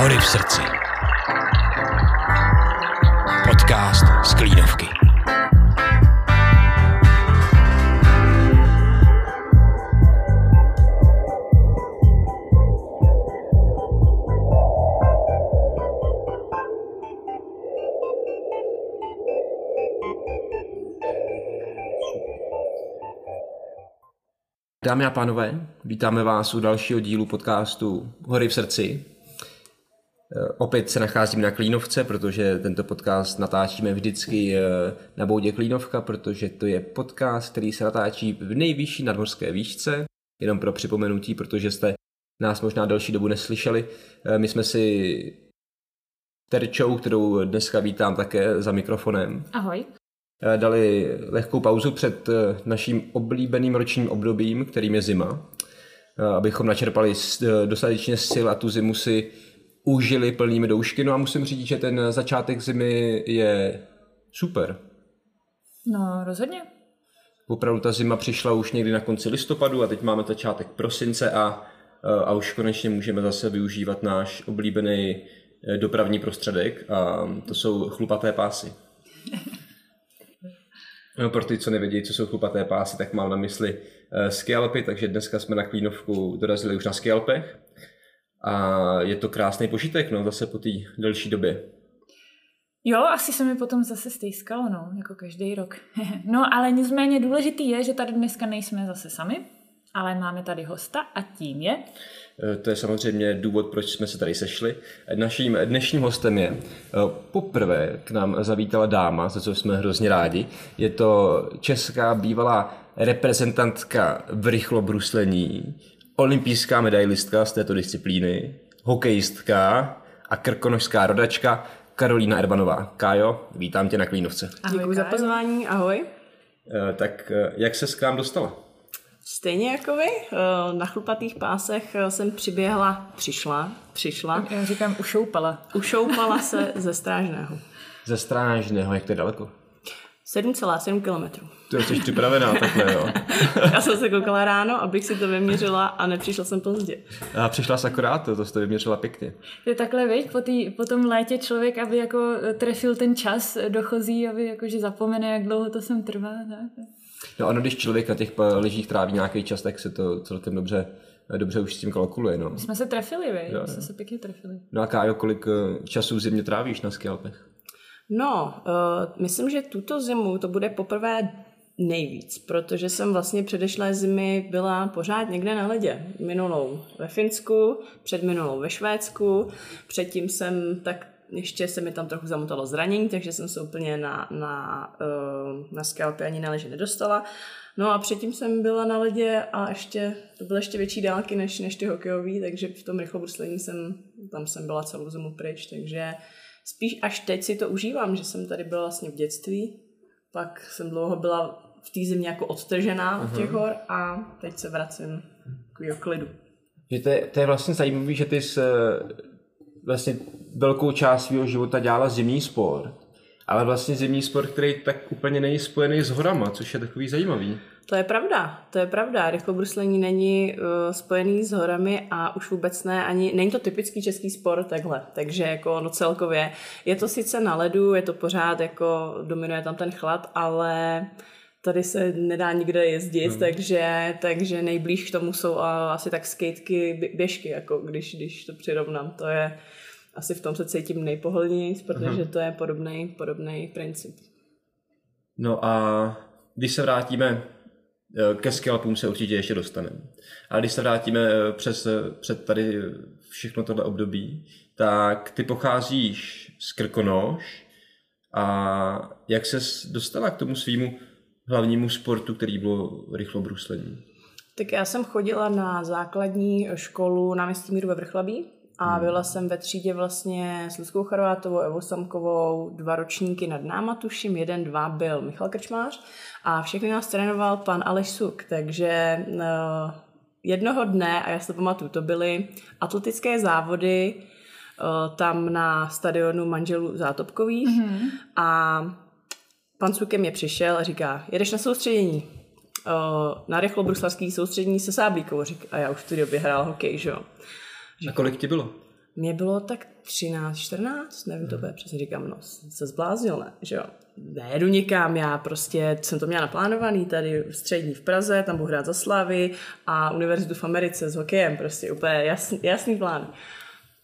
Hory v srdci. Podcast z Klínovky. Dámy a pánové, vítáme vás u dalšího dílu podcastu Hory v srdci. Eh, Opět se nacházím na Klínovce, protože tento podcast natáčíme vždycky eh, na boudě Klínovka, protože to je podcast, který se natáčí v nejvyšší nadmorské výšce. Jenom pro připomenutí, protože jste nás možná delší dobu neslyšeli. Eh, My jsme si Terčou, kterou dneska vítám také za mikrofonem, Ahoj. Dali lehkou pauzu před naším oblíbeným ročním obdobím, kterým je zima, abychom načerpali dostatečně sil a tu zimu si užili plnými doušky. No a musím říct, že ten začátek zimy je super. No, rozhodně. Opravdu ta zima přišla už někdy na konci listopadu a teď máme začátek prosince a, eh, a už konečně můžeme zase využívat náš oblíbený eh, dopravní prostředek a to jsou chlupaté pásy. No, pro ty, co nevědí, co jsou chlupaté pásy, tak mám na mysli uh, skialpy, takže dneska jsme na Klínovku dorazili už na skialpech a je to krásný požitek, no, zase po té delší době. Jo, asi se mi potom zase stejskalo, no, jako každý rok. no, ale nicméně důležitý je, že tady dneska nejsme zase sami, ale máme tady hosta a tím je... Eh, To je samozřejmě důvod, proč jsme se tady sešli. Naším dnešním hostem je eh, poprvé k nám zavítala dáma, za co jsme hrozně rádi. Je to česká bývalá reprezentantka v rychlobruslení, olympijská medailistka z této disciplíny, hokejistka a krkonožská rodačka Karolína Erbanová. Kájo, vítám tě na Klínovce. Ahoj, Děkuji za pozvání, ahoj. Eh, Tak eh, jak se k nám dostala? Stejně jako vy, eh, na chlupatých pásech jsem přiběhla, přišla, přišla, Já říkám, ušoupala. ušoupala se ze strážného. Ze Strážného, jak to je daleko? 7,7 kilometrů. To jsi připravená takhle, jo? Já jsem se koukala ráno, abych si to vyměřila a nepřišla jsem pozdě. A přišla jsi akorát, to, to jste vyměřila pěkně. To je takhle, viď, po, tý, po tom létě člověk, aby jako trefil ten čas dochozí, aby jakože zapomene, jak dlouho to sem trvá. Ne? No ano, když člověk na těch pa- lyžích tráví nějaký čas, tak se to celkem dobře, dobře už s tím kalkuluje, no. My jsme se trefili, vy, Jo, my jsme se pěkně trefili. No a Kájo, kolik eh, času v zimě trávíš na skialpech? No, uh, myslím, že tuto zimu to bude poprvé nejvíc, protože jsem vlastně předešlé zimy byla pořád někde na ledě. Minulou ve Finsku, před minulou ve Švédsku, předtím jsem tak ještě se mi tam trochu zamotalo zranění, takže jsem se úplně na, na, uh, na skalpy ani na leže nedostala. No a předtím jsem byla na ledě a ještě, to byly ještě větší dálky než, než ty hokejový, takže v tom rychlobruslení jsem, tam jsem byla celou zimu pryč, takže spíš až teď si to užívám, že jsem tady byla vlastně v dětství, pak jsem dlouho byla v té zimě jako odtržená od těch hor a teď se vracím k klidu. Že to, je, to je vlastně zajímavé, že ty jsi eh, vlastně velkou část svého života dělala zimní sport, ale vlastně zimní sport, který tak úplně není spojený s horama, což je takový zajímavý. To je pravda, to je pravda. Rychlobruslení není uh, spojený s horami a už vůbec ne, ani není to typický český sport takhle, takže jako no celkově je to sice na ledu, je to pořád jako dominuje tam ten chlad, ale tady se nedá nikde jezdit, hmm. takže, takže nejblíž k tomu jsou uh, asi tak skateky, bě- běžky, jako když, když to přirovnám, to je asi v tom se cítím nejpohodlněji, protože to je podobný, podobný princip. No a když se vrátíme ke skalpům se určitě ještě dostaneme. A když se vrátíme eh, přes, eh, před tady eh, všechno tohle období, tak ty pocházíš z Krkonoš a jak se dostala k tomu svýmu hlavnímu sportu, který bylo rychlobruslení? Tak já jsem chodila na základní školu na Míru ve Vrchlabí a byla jsem ve třídě vlastně s Luckou Charvátovou, Evou Samkovou, dva ročníky nad náma, tuším, jeden, dva byl Michal Krčmář a všechny nás trénoval pan Aleš Suk, takže no, jednoho dne, a já si to pamatuju, to byly atletické závody eh, tam na stadionu manželů Zátopkových mm-hmm. a pan Suk ke mně přišel a říká, jedeš na soustředění, eh, na rychlobruslařský soustředění se Sáblíkovou, řík, a já už v té době hrál hokej, že jo. A kolik ti bylo? Mě bylo tak 13, 14, nevím to bude přesně, říkám, no, se zbláznil, ne, že jo. Nejedu nikam, já prostě jsem to měla naplánovaný tady v střední v Praze, tam budu hrát za Slavy a univerzitu v Americe s hokejem, prostě úplně jasný, jasný plán.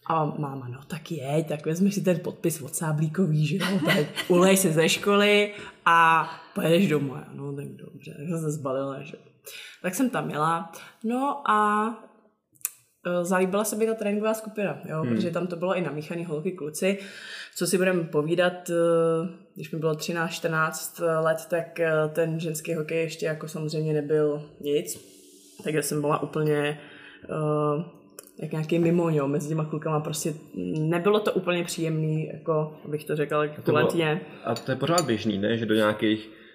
A máma, no tak jeď, tak vezmeš si ten podpis od Sáblíkový, že jo, tak ulej se ze školy a pojedeš domů. No tak dobře, tak jsem se zbalila, že jo. Tak jsem tam jela, no a zalíbila se mi ta tréninková skupina, jo, hmm. protože tam to bylo i namíchaný holky kluci. Co si budeme povídat, e, když mi bylo 13-14 let, tak e, ten ženský hokej ještě jako samozřejmě nebyl nic. Takže jsem byla úplně uh, jak nějaký mimo, jo, mezi těma klukama prostě nebylo to úplně příjemný, jako abych to řekl, To bylo- letně. A to je pořád běžný, ne? Že do nějakých eh,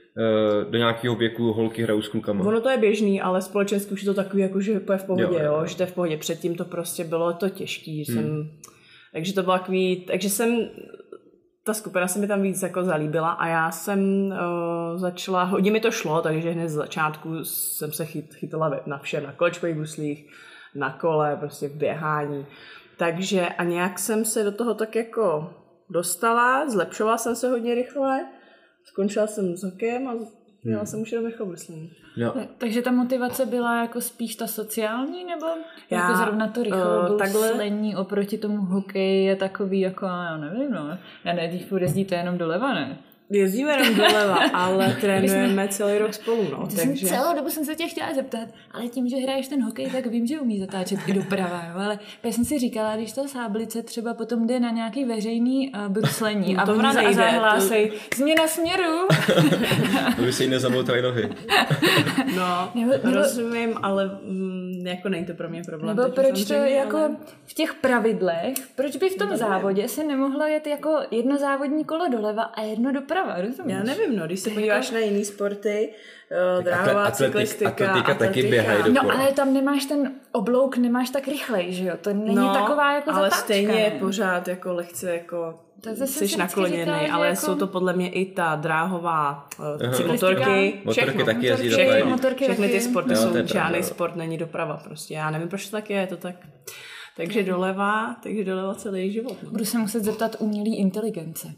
do nějakého věku holky hrajou s klukama. Ono to je běžný, ale společensky už je to takový, jako že to je v pohodě, Jo, jo, jo, že to je v pohodě. Předtím to prostě bylo to těžký, že jsem, takže to bylo takový, takže jsem, ta skupina se mi tam víc jako zalíbila a já jsem uh, začala, hodně mi to šlo, takže hned z začátku jsem se chyt, chytala na všem, na kolečkových bruslích, na kole, prostě v běhání. Takže a nějak jsem se do toho tak jako dostala, zlepšovala jsem se hodně rychle, skončila jsem s hokejem a měla jsem už jenom rychlobruslení. No, Takže ta motivace byla jako spíš ta sociální, nebo Já, jako zrovna to eh, rychlo takhle- takhle... oproti tomu hokeji je takový jako, já nevím, no. Já ne, když jezdíte jenom doleva, ne? Jezdíme jenom doleva, ale trénujeme celý rok spolu, no. Takže... Celou dobu jsem se tě chtěla zeptat, ale tím, že hraješ ten hokej, tak vím, že umí zatáčet i doprava, jo? ale já jsem si říkala, když ta sáblice třeba potom jde na nějaký veřejný uh, bruslení No a to ona a nejde, zahlásej, změna směru. aby se jí nezamotaly nohy. no, Nebo- nebo- rozumím, ale mm, jako není to pro mě problém. Nebo proč to jako ale- v těch pravidlech, proč by v tom závodě se nemohlo jet jako jedno závodní kolo doleva a jedno doprava, rozumíš? Já nevím, no, když se podíváš na jiný sporty, Tak dráhová atletik- cyklistika, atletika taky běhají do- No ale tam nemáš ten oblouk, nemáš tak rychlej, že jo? To není no, taková jako ale zatáčka, stejně je pořád jako lehce jako jsi si nakloněný, že ale jako- jsou to podle mě i ta dráhová uh, motorky, Motorky všechno. taky jezdí všechno. motorky Všechny ty sporty Jo, jsou, pravda, žádný jo. sport není doprava prostě. Já nevím, proč to tak je, je to tak. Takže doleva, takže doleva celý život. No. Budu se muset zeptat umělý inteligence.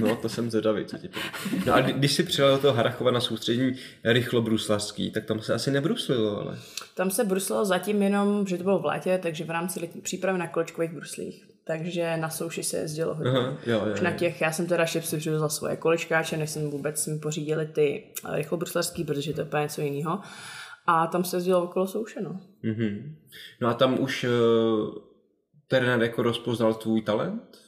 No, to jsem zvědavý, co ti povím. No a kdy- když jsi přijel do toho Harachova na soustředění rychlobruslařský, tak tam se asi nebruslilo, ale... Tam se bruslilo zatím jenom, že to bylo v létě, takže v rámci letní přípravy na kolečkových bruslích. Takže na souši se jezdilo hodně. Aha, jo, jo, Už na těch, já jsem teda ještě si za svoje kolečkáče, než jsem vůbec mi pořídili ty eh, rychlobruslařský, protože to je úplně něco jiného. A tam se jezdilo okolo souše, no. Mhm. No a tam už uh, trenér jako rozpoznal tvůj talent?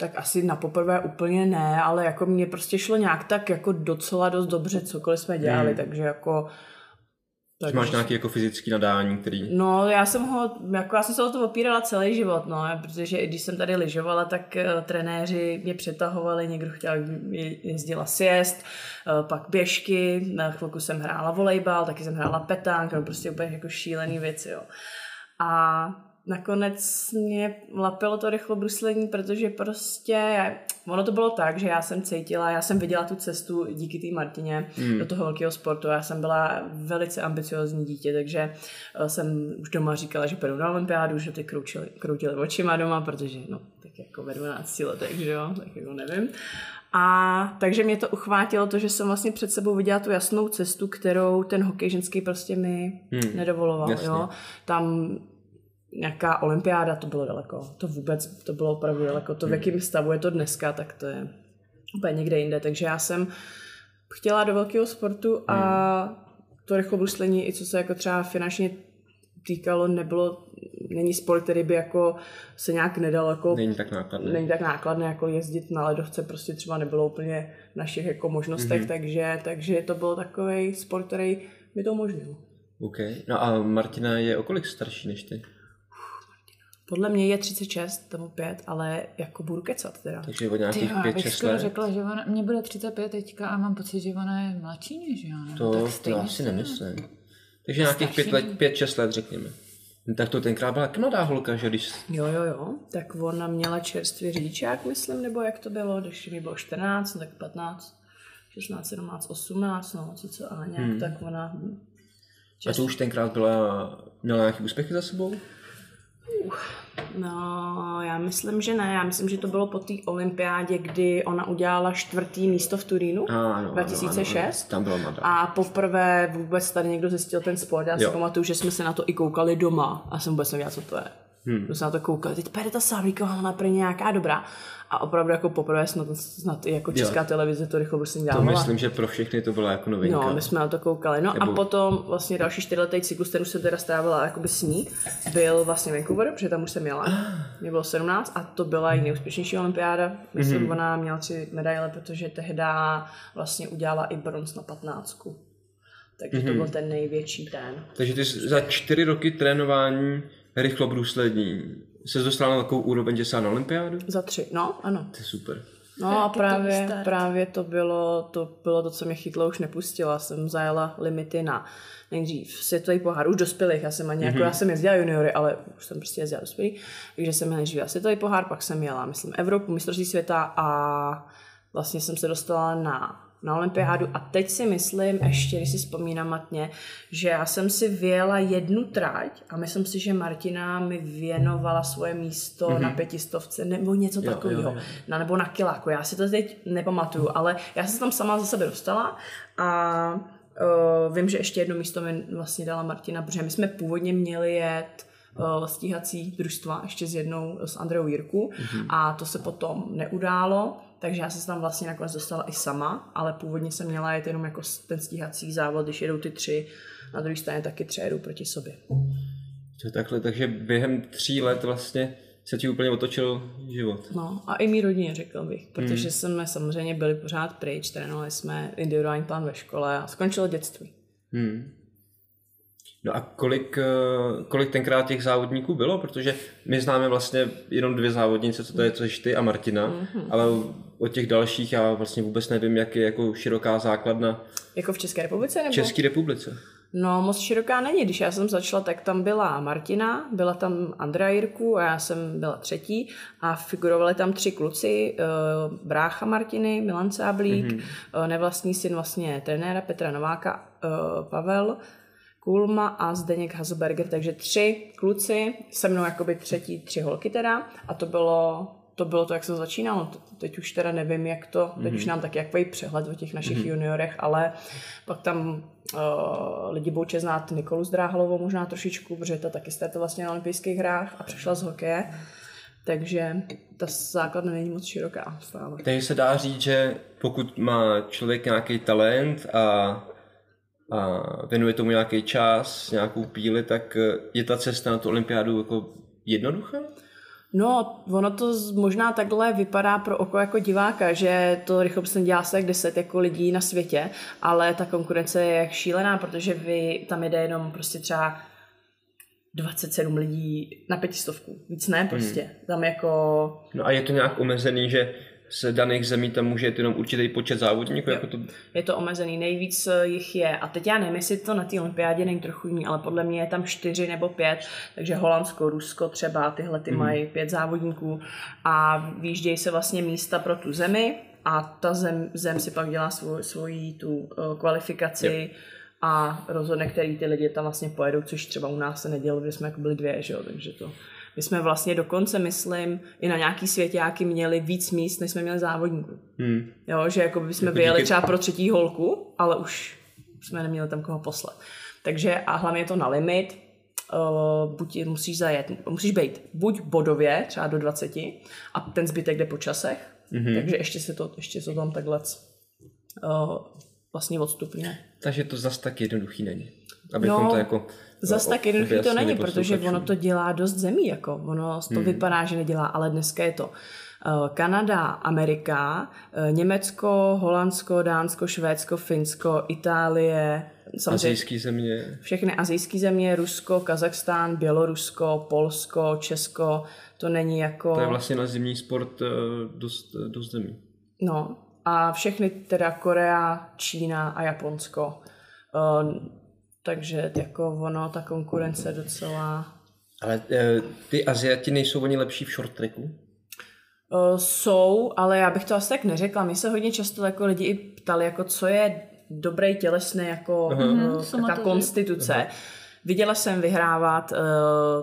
Tak asi na poprvé úplně ne, ale jako mě prostě šlo nějak tak jako docela dost dobře, cokoliv jsme dělali, Hmm. takže jako... Takže... Máš nějaký jako fyzický nadání, který... No, já jsem ho, jako já jsem se o to opírala celý život, no, protože i když jsem tady lyžovala, tak uh, trenéři mě přetahovali, někdo chtěl, je- jezdila siest, uh, pak běžky, na chvilku jsem hrála volejbal, taky jsem hrála petánk, no, prostě úplně jako šílený věci, jo. A nakonec mě lapilo to rychlobruslení, protože prostě ono to bylo tak, že já jsem cítila, já jsem viděla tu cestu díky té Martině hmm. do toho velkého sportu. Já jsem byla velice ambiciozní dítě, takže eh, jsem už doma říkala, že půjdu na olympiádu, že ty kroutili, kroutili očima doma, protože no, tak jako ve 12 letech, že jo, tak jako nevím. A takže mě to uchvátilo to, že jsem vlastně před sebou viděla tu jasnou cestu, kterou ten hokej ženský prostě mi hmm. nedovoloval. Jasně. Jo? Tam nějaká olympiáda, to bylo daleko. To vůbec, to bylo opravdu daleko. To, v jakém stavu je to dneska, tak to je úplně někde jinde. Takže já jsem chtěla do velkého sportu a to rychlobruslení, i co se jako třeba finančně týkalo, nebylo, není sport, který by jako se nějak nedal jako Není tak nákladný. není tak nákladné jako jezdit na ledovce, prostě třeba nebylo úplně v našich jako možnostech, Mhm. mm-hmm. takže, takže to byl takový sport, který mi to umožnil. OK. No a Martina je o kolik starší než ty? Podle mě je 36 nebo 5, ale jako budu kecat teda. Takže o nějakých jo, já bych 5-6 skoro let? řekla, že ona, mě bude 35 teďka a mám pocit, že ona je mladší než já. nebo To, tak to asi se- nemyslím. Takže nějakých Starší 5 let, 5-6 let, řekněme. No, tak to tenkrát byla mladá holka, že když... Jo, jo, jo. Tak ona měla čerstvý řidičák, myslím, nebo jak to bylo, když mi bylo 14, no tak 15, 16, 17, 18, no, co co, ale nějak, hmm. tak ona... A to už tenkrát byla, měla nějaký úspěchy za sebou? No, já myslím, že ne. Já myslím, že to bylo po té olympiádě, kdy ona udělala čtvrtý místo v Turínu Ano, ano, 2006. ano, ano. Tam byla. A poprvé vůbec tady někdo zjistil ten sport. Já si Jo. pamatuju, že jsme se na to i koukali doma a jsem vůbec nevěděla, co to je. Hmm. Jsme se na to koukali. Teď Perita Savlíková, ona pro nějaká dobrá. A opravdu jako poprvé snad, snad i jako česká Jo. televize to rychle prostě To dělala. myslím, že pro všechny to byla jako novinka. No, my jsme na to koukali. No Nebo- a potom vlastně další čtyřletý cyklus, už jsem teda strávila jakoby s ní, byl vlastně Vancouver, protože tam už jsem měla. Mě bylo 17 a to byla její nejúspěšnější olympiáda. Myslím, mm-hmm. ona měla tři medaile, protože tehdy vlastně udělala i bronz na 15. Takže mm-hmm. to byl ten největší ten. Takže ty jsi za čtyři roky trénování rychlobruslení se dostala na takovou úroveň, že se na olympiádu? Za tři, no, ano. To je super. No a byl právě, právě to bylo, to bylo to, co mě chytlo, už nepustila. Jsem zajela limity na nejdřív světový pohár, už dospělých, já jsem ani Mhm. jako, já jsem jezdila juniory, ale už jsem prostě jezdila dospělých, takže jsem nejdřív jela světový pohár, pak jsem jela, myslím, Evropu, mistrovství světa a vlastně jsem se dostala na na olympiádu a teď si myslím, ještě když si vzpomínám matně, že já jsem si vyjela jednu trať a myslím si, že Martina mi věnovala svoje místo mm-hmm. na pětistovce nebo něco Jo, takového, jo, jo. Na, nebo na kiláku, já si to teď nepamatuju, ale já jsem se tam sama za sebe dostala a uh, vím, že ještě jedno místo mi vlastně dala Martina, protože my jsme původně měli jet uh, stíhací družstva ještě s jednou, s Andreou Jirku mm-hmm. a to se potom neudálo, takže já jsem se tam vlastně nakonec dostala i sama, ale původně jsem měla jet jenom jako ten stíhací závod, když jedou ty tři, na druhé straně taky tři jedou proti sobě. To je takhle, takže během tří let vlastně se ti úplně otočil život. No a i mý rodině, řekl bych, protože jsme samozřejmě byli pořád pryč, trénovali jsme individuální plán ve škole a skončilo dětství. Hmm. No a kolik, eh, kolik tenkrát těch závodníků bylo? Protože my známe vlastně jenom dvě závodnice, co to je, co jsi ty a Martina, mm-hmm. ale o těch dalších já vlastně vůbec nevím, jak je jako široká základna Jako v České republice nebo? v České republice. No, moc široká není. Když já jsem začala, tak tam byla Martina, byla tam Andrea Jirku a já jsem byla třetí a figurovali tam tři kluci, eh, brácha Martiny, Milan Sáblík, mm-hmm. nevlastní syn vlastně trenéra Petra Nováka, eh, Pavel Kulma a Zdeněk Hazelberger, takže tři kluci, se mnou jakoby třetí, tři holky teda a to bylo to bylo to, jak se to začínalo. Teď už teda nevím, jak to, teď už nám taky jaký přehled o těch našich juniorech, ale pak tam uh, lidi budou čest znát Nikolu Zdráhalovou možná trošičku, protože ta taky startovala vlastně na olympijských hrách a přešla z hokeje. Takže ta základna není moc široká stále. Takže se dá říct, že pokud má člověk nějaký talent a, a věnuje tomu nějaký čas, nějakou píli, tak eh, je ta cesta na tu olympiádu jako jednoduchá? No, ono to možná takhle vypadá pro oko jako diváka, že to rychlobstvení dělá se jak 10 jako lidí na světě, ale ta konkurence je jak šílená, protože vy tam jede jenom prostě třeba 27 lidí na pětistovku. Víc ne prostě. Hmm. Tam jako... No a je to nějak omezený, že z daných zemí tam může jet jenom určitý počet závodníků? Jako to... Je to omezený, nejvíc eh, jich je. A teď já nevím, jestli to na té olympiádě není trochu jiný, ale podle mě je tam čtyři nebo pět, takže Holandsko, Rusko třeba, tyhle ty mají pět závodníků a výjíždějí se vlastně místa pro tu zemi a ta zem, zem si pak dělá svou, svoji tu uh, kvalifikaci a rozhodne, který ty lidi tam vlastně pojedou, což třeba u nás se nedělo, kde jsme jako byli dvě, že jo, takže to... My jsme vlastně dokonce, myslím, i na nějaký svěťáky měli víc míst, než jsme měli závodníků. Hmm. Jo, že jako by jsme Jako vyjeli díky- třeba pro třetí holku, ale už jsme neměli tam koho poslat. Takže a hlavně je to na limit, uh, buď musíš zajet, musíš být buď bodově, třeba do 20, a ten zbytek jde po časech, mm-hmm. takže ještě se to, ještě se tam takhle uh, vlastně odstupně. Takže to zas tak jednoduchý není. Abychom No, to jako Zas o- tak jednoduchý to není, protože posluchačům. ono to dělá dost zemí, jako ono to hmm. vypadá, že nedělá, ale dneska je to uh, Kanada, Amerika, uh, Německo, Holandsko, Dánsko, Švédsko, Finsko, Itálie, samozřejmě Azijský země. všechny azijské země, Rusko, Kazachstán, Bělorusko, Polsko, Česko, to není jako... To je vlastně na zimní sport eh, dost, eh, dost zemí. No a všechny teda Korea, Čína a Japonsko. Takže jako ono, ta konkurence docela Ale eh, ty Aziati nejsou oni lepší v short tracku? Uh, jsou, ale já bych to asi tak neřekla. Mě se hodně často jako lidi i ptali, jako co je dobrý tělesný jako uh, taká somatoři. konstituce. Viděla jsem vyhrávat uh,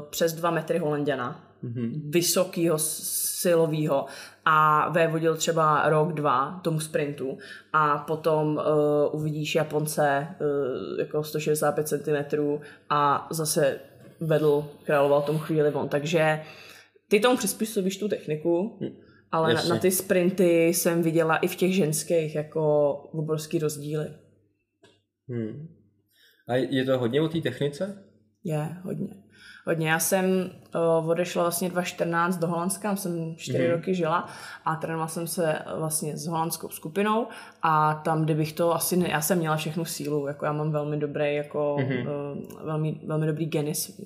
přes dva metry Holanděna. Mhm. vysokého silového a vévodil třeba rok, dva tomu sprintu a potom uh, uvidíš Japonce uh, jako 165 cm a zase vedl, královal tomu chvíli on. Takže ty tomu přizpůsobíš tu techniku, ale na, na ty sprinty jsem viděla i v těch ženských jako obrovský rozdíly. Hmm. A je to hodně o té technice? Je, hodně. Hodně. Já jsem uh, odešla vlastně 2014 do Holandska, tam jsem 4 Mhm. mm. roky žila a trénovala jsem se uh, vlastně s holandskou skupinou a tam, kdybych to asi, ne, já jsem měla všechnu sílu, jako já mám velmi dobrý, jako Mhm. mm. uh, velmi, velmi dobrý genis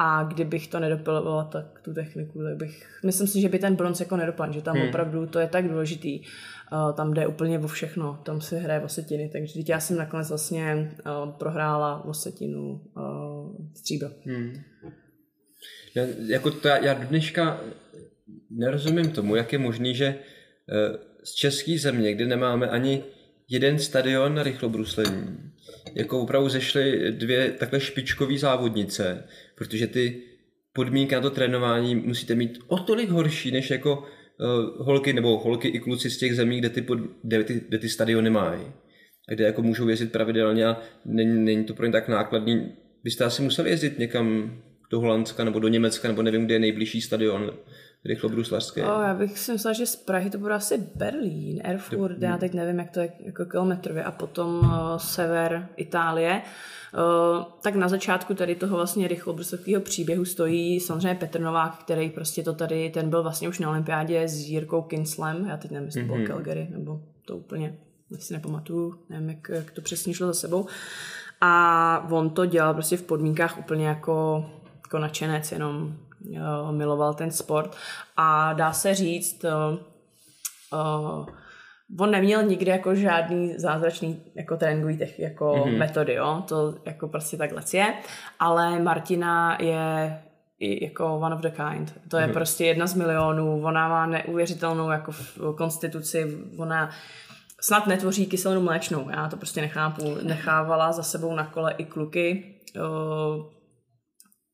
a kdybych to nedopilovala, tak tu techniku, tak bych, myslím si, že by ten bronz jako nedopadl, že tam Hmm. opravdu to je tak důležitý, uh, tam jde úplně o všechno, tam se hraje o setiny, takže teď já jsem nakonec vlastně uh, prohrála o setinu uh, stříbro. Hmm. Já, jako to, já, dneška nerozumím tomu, jak je možný, že eh, z české země, kde nemáme ani jeden stadion na rychlobruslení, jako opravdu zešly dvě takhle špičkové závodnice, protože ty podmínky na to trénování musíte mít o tolik horší, než jako uh, holky nebo holky i kluci z těch zemí, kde ty, pod, kde ty, kde ty stadiony mají. A kde jako můžou jezdit pravidelně a není, není to pro ně tak nákladný. Byste asi museli jezdit někam do Holandska nebo do Německa, nebo nevím, kde je nejbližší stadion rychlobruslařský. O, já bych si myslela, že z Prahy to bude asi Berlín, Erfurt, já teď nevím, jak to je jako kilometrově, a potom uh, sever Itálie. Uh, tak na začátku tady toho vlastně rychlobruslského příběhu stojí samozřejmě Petr Novák, který prostě to tady, ten byl vlastně už na olympiádě s Jirkou Kinslem, já teď nevím, jestli to bylo Calgary, nebo to úplně, si nepamatuju, nevím, jak, jak to přesně šlo za sebou. A on to dělal prostě v podmínkách úplně jako, jako nadšenec, jenom jo, miloval ten sport. A dá se říct, uh, uh, on neměl nikdy jako žádný zázračný jako tréninkový tech, jako mm-hmm. metody, jo? to jako prostě takhle je, ale Martina je i jako one of the kind. To je mm-hmm. prostě jedna z milionů, ona má neuvěřitelnou jako konstituci, ona snad netvoří kyselinu mléčnou, já to prostě nechápu. Nechávala za sebou na kole i kluky.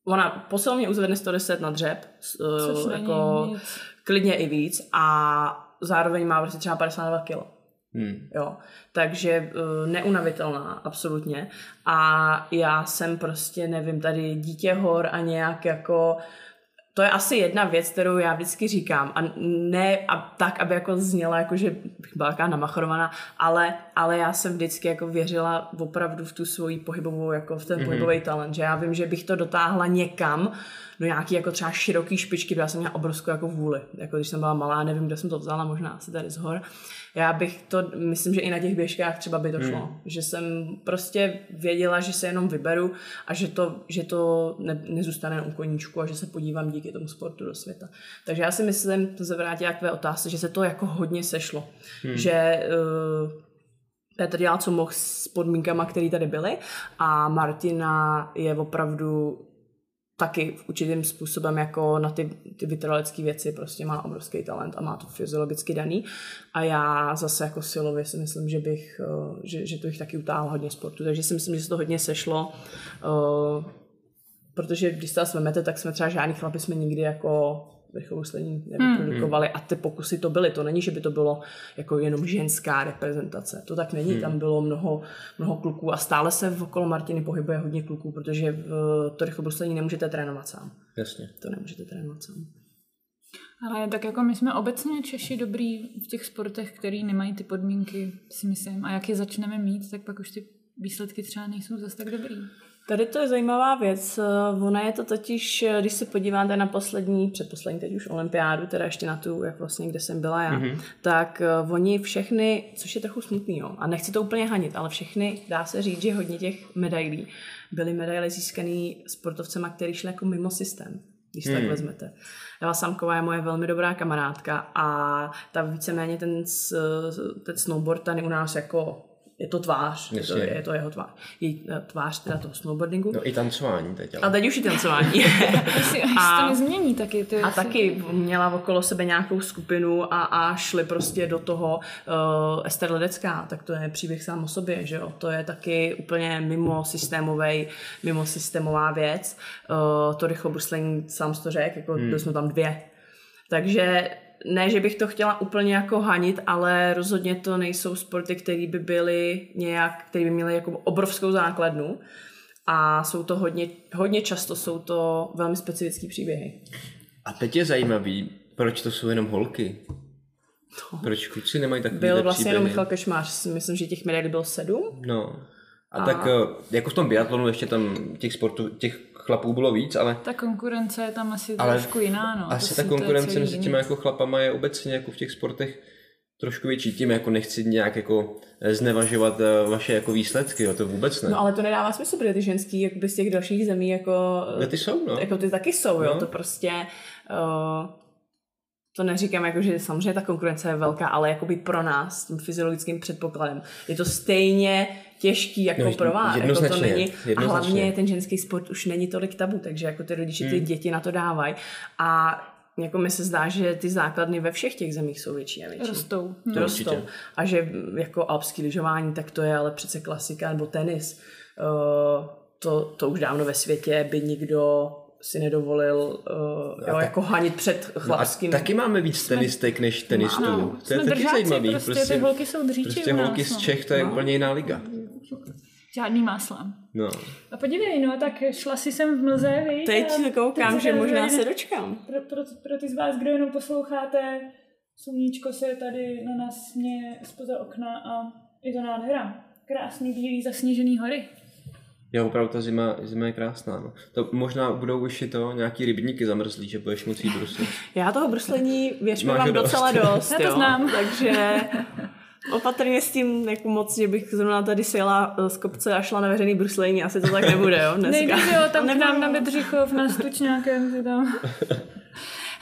Ona posilovně uzvedne 110 na dřep, Což uh, není jako nic. klidně i víc a zároveň má prostě třeba 52 kg. Hmm. Jo, takže uh, neunavitelná, absolutně. A já jsem prostě, nevím, tady dítě hor a nějak jako to je asi jedna věc, kterou já vždycky říkám. A ne a tak, aby jako zněla, jako že bych byla taková namachorovaná, ale, ale já jsem vždycky jako věřila opravdu v tu svoji pohybovou, jako v ten mm-hmm. pohybový talent, že já vím, že bych to dotáhla někam, do nějaký jako třeba široký špičky, protože já jsem měla obrovskou jako vůli. Jako když jsem byla malá, nevím, kde jsem to vzala, možná asi tady z hor. Já bych to, myslím, že i na těch běžkách třeba by to šlo. Hmm. Že jsem prostě věděla, že se jenom vyberu a že to, že to ne, nezůstane u koníčku a že se podívám díky tomu sportu do světa. Takže já si myslím, to se vrátí k tvé otázce, že se to jako hodně sešlo. Hmm. Že uh, Petr dělal, co mohl s podmínkama, které tady byly a Martina je opravdu taky v určitým způsobem jako na ty, ty vytrvalecké věci prostě má obrovský talent a má to fyziologicky daný. A já zase jako silově si myslím, že bych, eh, že, že to jich taky utáhlo hodně sportu. Takže si myslím, že se to hodně sešlo. eh, Protože když se nás vemete, tak jsme třeba žádný chlapi jsme nikdy jako vrcholuslení nevyprodukovali a ty pokusy to byly. To není, že by to bylo jako jenom ženská reprezentace. To tak není. Tam bylo mnoho, mnoho kluků a stále se v okolo Martiny pohybuje hodně kluků, protože v to rychlobruslení nemůžete trénovat sám. Jasně. To nemůžete trénovat sám. Ale tak jako my jsme obecně Češi dobrý v těch sportech, který nemají ty podmínky, si myslím. A jak je začneme mít, tak pak už ty výsledky třeba nejsou zase tak dobrý. Tady to je zajímavá věc. Ona je to totiž, když se podíváte na poslední, předposlední teď už olympiádu, teda ještě na tu, jak vlastně, kde jsem byla já, mm-hmm. tak uh, oni všechny, což je trochu smutný, jo, a nechci to úplně hanit, ale všechny, dá se říct, že hodně těch medailí byly medaile získané sportovcema, který šli jako mimo systém když hmm. tak vezmete. Eva Samková je moje velmi dobrá kamarádka a ta víceméně ten, ten snowboard tady u nás jako je to tvář, je to, je to jeho tvář. Její eh, tvář teda toho snowboardingu. No i tancování teď, A ale. teď už i tancování. A- to nezmění, tak je to... A taky měla okolo sebe nějakou skupinu a, a šli prostě do toho uh, Ester Ledecká, tak to je příběh sám o sobě, že jo. To je taky úplně mimo systémovej, mimo systémová věc. Uh, to rychlobruslení sám jsi to řekl, jako hmm. byli jsme tam dvě. Takže ne, že bych to chtěla úplně jako hanit, ale rozhodně to nejsou sporty, které by byly nějak, které by měly jako obrovskou základnu. A jsou to hodně, hodně často jsou to velmi specifické příběhy. A teď je zajímavý, proč to jsou jenom holky. Proč kluci nemají takový Byl vlastně příběhy? jenom Michal Kešmář, myslím, že těch medailí bylo sedm. No. A, a tak eh, jako v tom biatlonu ještě tam těch sportů, těch chlapů bylo víc, ale Ta konkurence je tam asi Ale trošku jiná, no. asi ta konkurence mezi těmi jako chlapama je obecně jako v těch sportech trošku větší. Tím jako nechci nějak jako eh, znevažovat eh, vaše jako výsledky, jo, to vůbec ne. No ale to nedává smysl, protože ty ženský jakoby z těch dalších zemí jako, Ale ty jsou, no. jako ty taky jsou, jo, No. to prostě uh, to neříkám jako, že samozřejmě ta konkurence je velká, ale jakoby pro nás s tím fyziologickým předpokladem je to stejně těžký jako No, pro vás. Jako to není, a hlavně ten ženský sport už není tolik tabu, takže jako ty rodiče ty Hmm. děti na to dávají a jako mi se zdá, že ty základny ve všech těch zemích jsou větší a větší. Rostou. To rostou. určitě. A že jako alpský lyžování, tak to je ale přece klasika, nebo tenis. Uh, to, to už dávno ve světě by nikdo si nedovolil uh, jo, jako hanit před No chlapským. taky máme víc tenistek než tenistů. No, to je taky zajímavý. prostě, ty holky jsou dříči prostě nás, holky z no. Čech, to je No. úplně jiná liga. Žádný másla. No. A podívej, no, tak šla si sem v mlze, víš? Teď a koukám, že možná se dočkám. Pro, pro, pro ty z vás, kdo jenom posloucháte, sluníčko se tady na nás směje spoza okna a je to nádhera. Krásný bílý zasněžený hory. Jo, opravdu ta zima, zima je krásná. No. To možná budou už i to nějaký rybníky zamrzlí, že budeš moci jít bruslit. Já toho bruslení, věř mi, mám docela dost. Já to jo. znám. Takže opatrně s tím jako moc, že bych zrovna tady sjela eh, z kopce a šla na veřejný bruslení, asi to tak nebude, jo, dneska. Nejde, jo, tam k nám na Bedřichov, na Stučňákem, tam...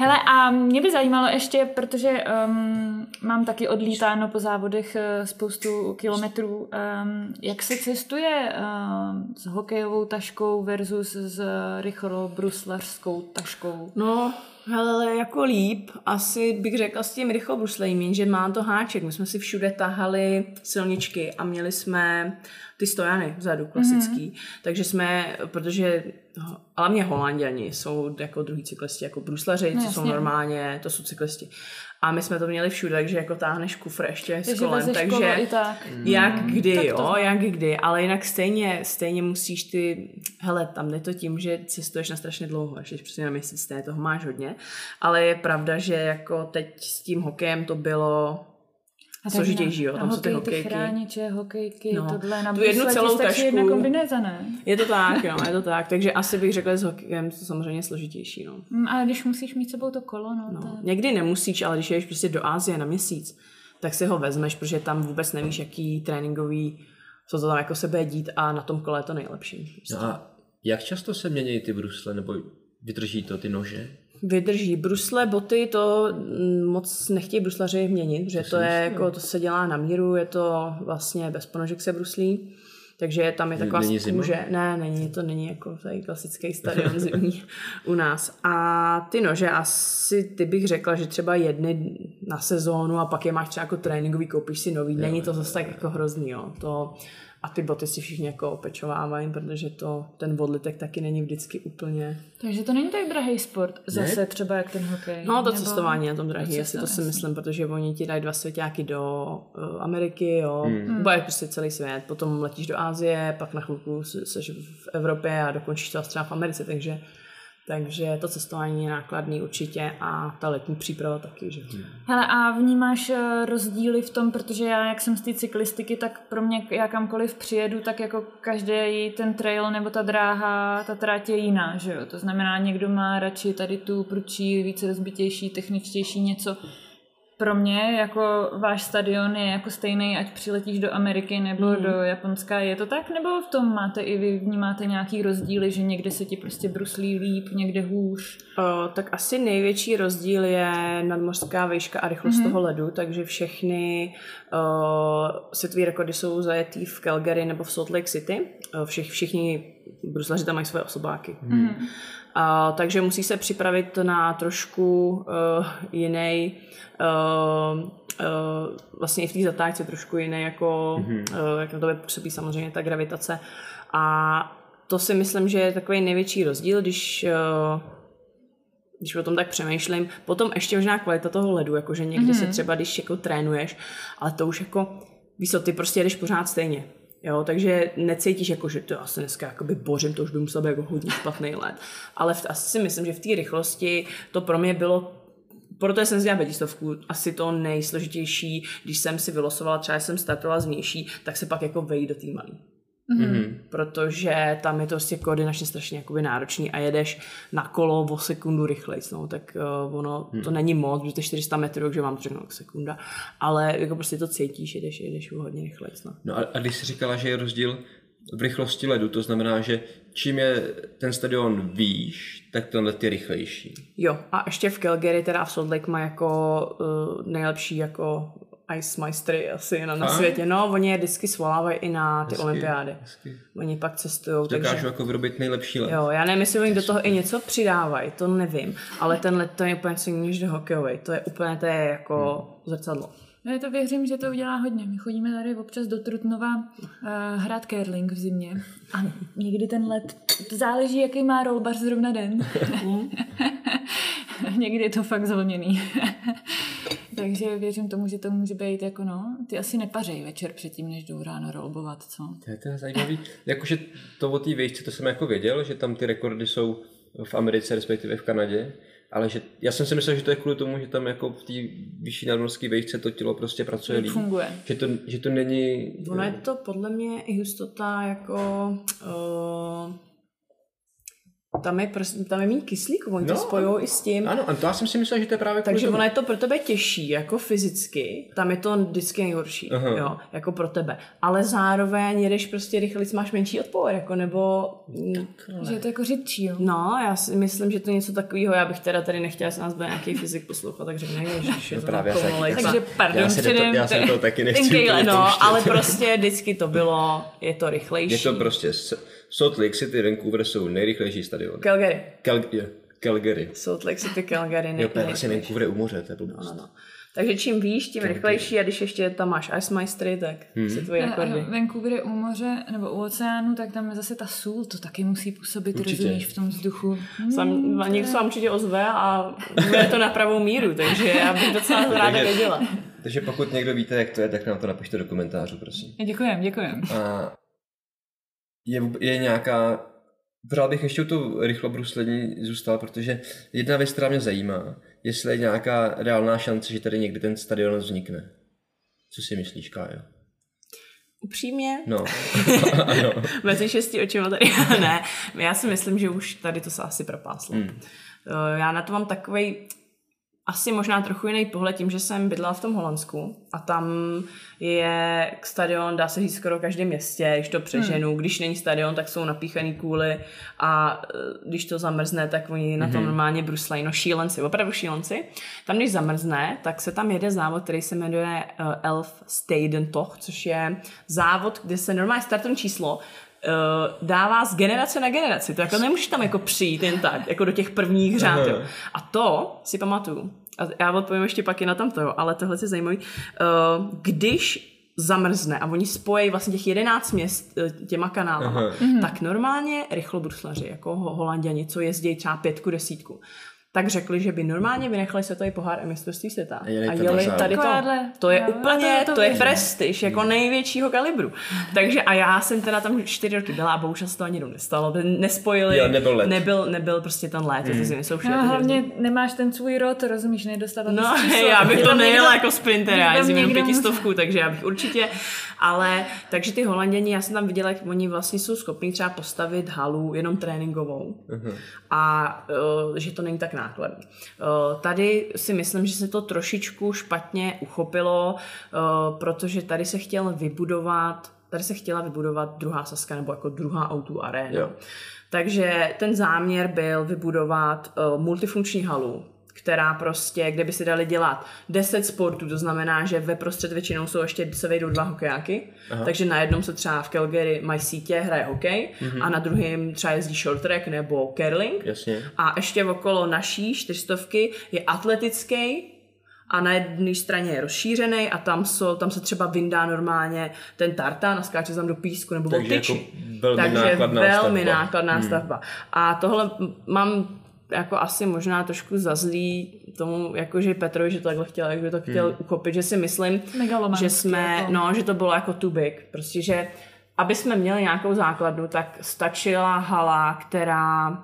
Hele, a mě by zajímalo ještě, protože um, mám taky odlítáno po závodech uh, spoustu kilometrů, um, jak se cestuje um, s hokejovou taškou versus s rychlobruslařskou taškou? No, hele, jako líp, asi bych řekla s tím rychlobruslejím, jenže má to háček. My jsme si všude tahali silničky a měli jsme ty stojany vzadu, klasický. Mm-hmm. Takže jsme, protože hlavně holanděni jsou jako druhý cyklisti, jako bruslaři, No, co jsou normálně, to jsou cyklisti. A my jsme to měli všude, takže jako táhneš kufr ještě s Takže kolem, vezeš kolo takže i tak. jak kdy, tak to jo, jak kdy, ale jinak stejně, stejně musíš ty, hele, tam je to tím, že cestuješ na strašně dlouho, ještě přesně na měsíc, toho máš hodně, ale je pravda, že jako teď s tím hokejem to bylo A tak složitější, jo, tam jsou ty hokej, hokejky. Ty chrániče, hokejky, No, tohle na tu jednu celou stačí jedna tašku. kombinéza, ne? Je to tak, no, je to tak, takže asi bych řekla, že s hokejem to samozřejmě složitější, no. Mm, Ale když musíš mít s sebou to kolo, no, no. je... Někdy nemusíš, ale když jdeš prostě do Ázie na měsíc, tak si ho vezmeš, protože tam vůbec nevíš, jaký tréninkový, co to tam jako se bude dít a na tom kole je to nejlepší. Prostě. No a jak často se mění ty brusle, nebo vydrží to ty nože? Vydrží. Brusle, boty, to mm, moc nechtějí bruslaři měnit, že to, je jako, to se dělá na míru, je to vlastně bez ponožek se bruslí. Takže tam je taková Není kůže. Ne, není, to není jako tady klasický stadion zimní u nás. A ty nože asi, ty bych řekla, že třeba jedny na sezónu a pak je máš třeba jako tréninkový, koupíš si nový. Není to zase tak jako hrozný, jo. To, a ty boty si všichni jako opečovávají, protože to, ten odlitek taky není vždycky úplně Takže to není tak drahý sport, zase třeba jak ten hokej. No to nebo- cestování je na tom drahý, to asi to si myslím, protože oni ti dají dva svěťáky do uh, Ameriky, jo, Hmm. hmm. bude prostě celý svět, potom letíš do Ázie, pak na chvilku se- seš v Evropě a dokončíš to třeba v Americe, takže takže to cestování je nákladný určitě a ta letní příprava taky, že jo. Hele, a vnímáš eh, rozdíly v tom, protože já, jak jsem z té cyklistiky, tak pro mě, já kamkoliv přijedu, tak jako každý ten trail nebo ta dráha, ta tráť je jiná, že jo? To znamená, někdo má radši tady tu prudčí, více rozbitější, techničtější něco. Pro mě jako váš stadion je jako stejný, ať přiletíš do Ameriky nebo mm. do Japonska. Je to tak? Nebo v tom máte i vy vnímáte nějaký rozdíly, že někde se ti prostě bruslí líp, někde hůř? O, tak asi největší rozdíl je nadmořská výška a rychlost mm-hmm. toho ledu, takže všechny o, světové rekordy jsou zajetý v Calgary nebo v Salt Lake City. O, všich, všichni bruslaři tam mají svoje osobáky. Mm-hmm. A, takže musí se připravit na trošku uh, jiný, uh, uh, vlastně i v té zatáčce trošku jiný, jako mm-hmm. uh, jak na to působí samozřejmě ta gravitace. A to si myslím, že je takový největší rozdíl, když uh, když o tom tak přemýšlím. Potom ještě možná kvalita toho ledu, jakože někdy mm-hmm. se třeba, když jako trénuješ, ale to už jako, víš co, ty prostě jedeš pořád stejně. Jo, takže necítíš jako, že to asi dneska jakoby bořím, to už by musel být jako hodně špatný let. Ale v, asi si myslím, že v té rychlosti to pro mě bylo proto jsem dělala pětistovku, asi to nejsložitější, když jsem si vylosovala, třeba jsem startovala z vnější, tak se pak jako vejít do té malý. Mm-hmm. Protože tam je to prostě koordinačně strašně jakoby náročný a jedeš na kolo o sekundu rychleji, no, tak uh, ono, to není moc, protože to je 400 metrů, takže vám to řeknu jako sekunda, ale jako prostě to cítíš, jedeš, jedeš hodně rychleji, no. No a, a když jsi říkala, že je rozdíl v rychlosti ledu, to znamená, že čím je ten stadion výš, tak ten let je rychlejší. Jo, a ještě v Calgary, teda v Salt Lake má jako uh, nejlepší jako ice majstry asi na, na světě. No, oni je vždycky svolávají i na ty Hezky, olympiády. hezky. Oni pak cestují, Dokážu takže... jako vyrobit nejlepší let. Jo, já nevím, jestli oni do toho i něco přidávají, to nevím, ale ten let to je úplně něco jiného než do hokejový. To je úplně, to je jako Hmm. zrcadlo. Já to věřím, že to udělá hodně. My chodíme tady občas do Trutnova uh, hrát curling v zimě a někdy ten let, to záleží, jaký má rolbař zrovna den. někdy je to fakt zvlněný. Takže věřím tomu, že to může být jako no, ty asi nepařej večer předtím, než jdou ráno rolbovat, co? To je, to je zajímavý. Jakože to o té výšce, to jsem jako věděl, že tam ty rekordy jsou v Americe, respektive v Kanadě, ale že, já jsem si myslel, že to je kvůli tomu, že tam jako v té vyšší nadmorské výšce to tělo prostě pracuje líp. Funguje. Že to, že to není... Ono je to podle mě i hustota jako... Uh, tam je, prostě, tam je méně kyslíku, oni no, to spojují i s tím. Ano, a to já jsem si myslel, že to je právě kvůli Takže ono je to pro tebe těžší, jako fyzicky, tam je to vždycky nejhorší, Aha. jo, jako pro tebe. Ale zároveň jedeš prostě rychleji, máš menší odpor, jako nebo... mm, Že je to jako řidčí, jo? No, já si myslím, že to je něco takového, já bych teda tady nechtěla, se nás bude nějaký fyzik poslouchat, tak řekne, že je to právě, no, já se komolej, taky- Takže pardon, já se to- já se toho taky nechci. No, ale prostě vždycky to bylo, je to rychlejší. Je to prostě S- Salt Lake City, Vancouver jsou nejrychlejší stadiony. Calgary. Cal- je, Calgary. Salt Lake City, Calgary. Jo, nej- vlastně nejrychlejší. Vancouver je u moře, to je blbost. No, no. Takže čím výš, tím rychlejší a když ještě tam máš Ice Maestry, tak hmm. si tvoje rekordy. A Vancouver je u moře nebo u oceánu, tak tam je zase ta sůl, to taky musí působit, Určitě. rozumíš, v tom vzduchu. Sam, někdo se vám určitě ozve a bude to na pravou míru, takže já bych docela ráda věděla. Takže pokud někdo víte, jak to je, tak nám to napište do komentářů, prosím. Děkujem, děkujem. A je, je nějaká... Pořád bych ještě u toho rychlobruslení zůstal, protože jedna věc, která mě zajímá, jestli je nějaká reálná šance, že tady někdy ten stadion vznikne. Co si myslíš, Kájo? Upřímně, No, mezi šesti očima tady, ne, já si myslím, že už tady to se asi propáslo. Hmm. Eh, Já na to mám takový asi možná trochu jiný pohled tím, že jsem bydlela v tom Holandsku a tam je stadion, dá se říct skoro každém městě, když to přeženu. Hmm. Když není stadion, tak jsou napíchaný kůly a eh, když to zamrzne, tak oni na tom normálně bruslají. No šílenci, opravdu šílenci. Tam, když zamrzne, tak se tam jede závod, který se jmenuje uh, Elf Staden Toch, což je závod, kde se normálně startovní číslo uh, dává z generace na generaci. To jako nemůžeš tam jako přijít jen tak, jako do těch prvních řád. Jo. A to si pamatuju. A já odpovím ještě pak i na tamto, ale tohle je zajímavý. Uh, když zamrzne a oni spojí vlastně těch 11 měst eh, těma kanálama, Aha. tak normálně rychlobruslaři, jako ho- holanděni, co jezdí třeba pětku, desítku, tak řekli, že by normálně vynechali světový pohár a mistrovství světa. A jeli a to jeli tady to. To je jo, úplně, to- to, to to je prestiž, jako největšího kalibru. Takže a já jsem teda tam čtyři roky byla a bohužel se to ani jednou nestalo. Nespojili, Jo, nebyl let. nebyl, nebyl prostě ten let, hmm. ty zimy jsou všude. No, hlavně nemáš ten svůj rod, rozumíš, nedostávat No, číslo. já bych to nejela jako sprinter, já jezdím jenom pětistovku, takže já bych určitě, ale takže ty holanděni, já jsem tam viděla, jak oni vlastně jsou schopní třeba postavit halu jenom tréninkovou Mhm. a uh, že to není tak nákladný. Uh, tady si myslím, že se to trošičku špatně uchopilo, uh, protože tady se chtěl vybudovat tady se chtěla vybudovat druhá Saska nebo jako druhá auto arena. Jo. Takže ten záměr byl vybudovat uh, multifunkční halu, která prostě, kde by si dali dělat 10 sportů, to znamená, že ve prostřed většinou jsou ještě, se vejdou dva hokejáky, Aha. takže na jednom se třeba v Calgary mají sítě, hraje hokej mm-hmm. a na druhém třeba jezdí short track nebo curling. Jasně. A ještě okolo naší čtyřstovky je atletický a na jedné straně je rozšířený a tam, jsou, tam se třeba vyndá normálně ten tartan a skáče tam do písku nebo Takže tyči. jako velmi Takže nákladná velmi stavba. nákladná hmm. stavba. A tohle mám jako asi možná trošku zazlý tomu, jakože Petrovi, že to takhle chtěl, jak by to chtěl hmm. uchopit, že si myslím, že jsme, jako. no, že to bylo jako too big. Prostě, že aby jsme měli nějakou základnu, tak stačila hala, která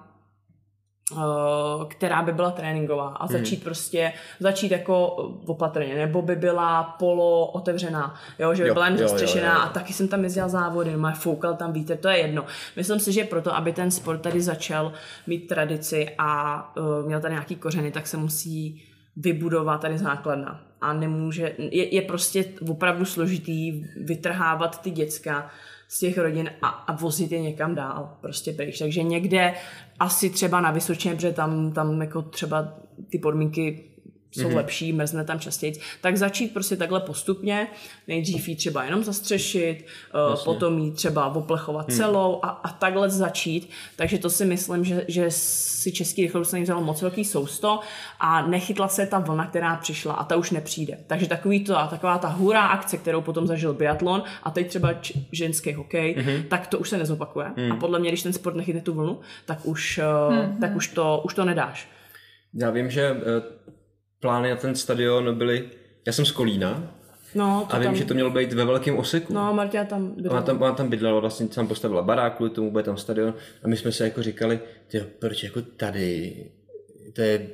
která by byla tréninková a začít hmm. prostě, začít jako opatrně, nebo by byla polo otevřená, jo, že by Jo, byla jen jo, jo, zastřešená jo, jo. a taky jsem tam jezdila závody, no, foukal tam vítr, to je jedno. Myslím si, že proto, aby ten sport tady začal mít tradici a uh, měl tady nějaký kořeny, tak se musí vybudovat tady základna. A nemůže, je, je prostě opravdu složitý vytrhávat ty děcka z těch rodin a, a vozit je někam dál, prostě pryč. Takže někde asi třeba na Vysočině, protože tam, tam jako třeba ty podmínky jsou Mhm. mm-hmm. lepší, mrzne tam častěji, tak začít prostě takhle postupně, nejdřív jí třeba jenom zastřešit, uh, potom jí třeba oplechovat hmm. celou a, a takhle začít. Takže to si myslím, že, že si český rychlostní vzalo moc velký sousto a nechytla se ta vlna, která přišla a ta už nepřijde. Takže takový to, a taková ta hurá akce, kterou potom zažil biatlon a teď třeba č- ženský hokej, mm-hmm. tak to už se nezopakuje. Mm. A podle mě, když ten sport nechytne tu vlnu, tak už, mm-hmm. tak už to, už to nedáš. Já vím, že eh, plány na ten stadion byly, já jsem z Kolína No, to a vím, tam... že to mělo být ve velkém oseku. No, Martina tam Ona bydlela. tam, ona tam bydlela, vlastně tam postavila barák, kvůli tomu bude tam stadion a my jsme se jako říkali, tyjo, proč jako tady, to je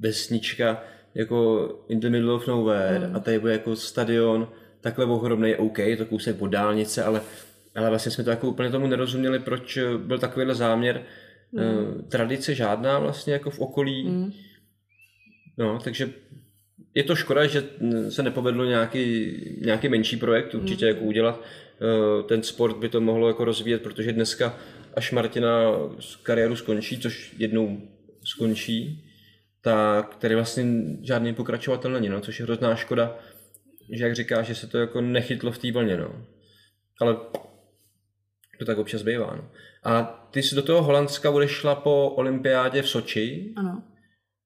vesnička jako in the middle of nowhere mm. a tady bude jako stadion takhle ohromný, OK, je to kousek od dálnice, ale, ale vlastně jsme to jako úplně tomu nerozuměli, proč byl takovýhle záměr. Mm. Tradice žádná vlastně jako v okolí. Mm. No, takže je to škoda, že se nepovedlo nějaký, nějaký menší projekt určitě jako udělat. Eh, Ten sport by to mohlo jako rozvíjet, protože dneska, až Martina z kariéru skončí, což jednou skončí, tak tady vlastně žádný pokračovatel není, no, což je hrozná škoda, že jak říká, že se to jako nechytlo v té vlně, no. Ale to tak občas bývá, no. A ty jsi do toho Holandska odešla po olympiádě v Soči Ano.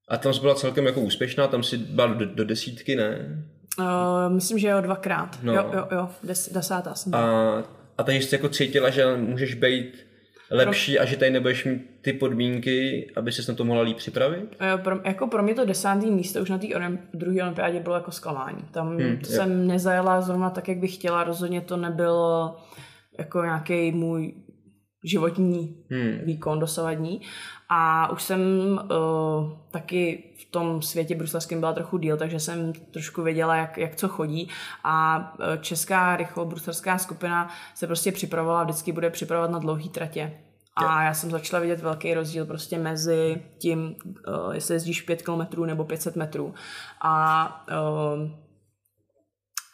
A tam jsi byla celkem jako úspěšná, tam si byla do, do desítky, ne? Uh, myslím, že jo, dvakrát. No. Jo, jo, jo, des, desátá jsem. A, a takže jsi jako cítila, že můžeš být lepší a že tady nebudeš mít ty podmínky, aby se na to mohla líp připravit? Eh, Pro, jako pro mě to desátý místo už na té druhé olympiádě bylo jako zklamání. Tam Hmm, hmm, jo. jsem nezajela zrovna tak, jak bych chtěla. Rozhodně to nebylo jako nějaký můj životní Hmm. výkon dosavadní. A už jsem uh, taky v tom světě bruselském byla trochu díl, takže jsem trošku věděla, jak, jak co chodí. A uh, česká rychlobruselská skupina se prostě připravovala, vždycky bude připravovat na dlouhé tratě. A já jsem začala vidět velký rozdíl prostě mezi tím, uh, jestli jezdíš 5 km nebo 500 metrů. A uh,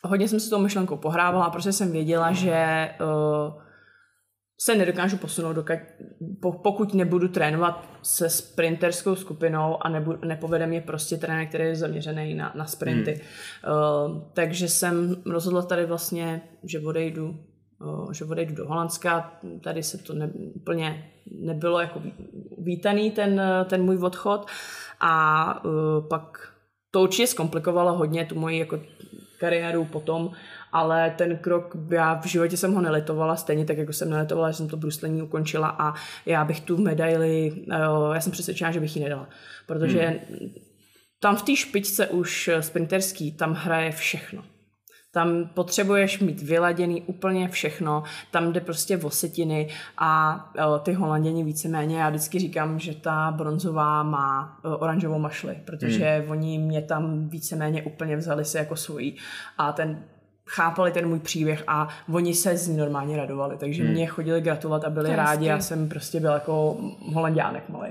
hodně jsem si tou myšlenkou pohrávala a prostě jsem věděla, že uh, se nedokážu posunout, dokud, po, pokud nebudu trénovat se sprinterskou skupinou a nebu, nepovede mě prostě trenér, který je zaměřený na, na sprinty. Hmm. Uh, takže jsem rozhodla tady vlastně, že odejdu uh, že odejdu do Holandska. Tady se to ne, úplně nebylo jako ví- vítaný ten, ten můj odchod a uh, pak to určitě zkomplikovalo hodně tu moji jako kariéru potom, ale ten krok, já v životě jsem ho nelitovala, stejně tak, jako jsem nelitovala, že jsem to bruslení ukončila a já bych tu medaili, eh, já jsem přesvědčená, že bych ji nedala, protože hmm. tam v té špičce už eh, sprinterský, tam hraje všechno. Tam potřebuješ mít vyladěný úplně všechno, tam jde prostě o setiny a o, ty holanděni víceméně, já vždycky říkám, že ta bronzová má oranžovou mašli, protože hmm. oni mě tam víceméně úplně vzali se jako svojí a ten chápali ten můj příběh a oni se z ní normálně radovali, takže hmm. mě chodili gratulovat a byli To rádi, já jsem prostě byl jako holanděnek malý.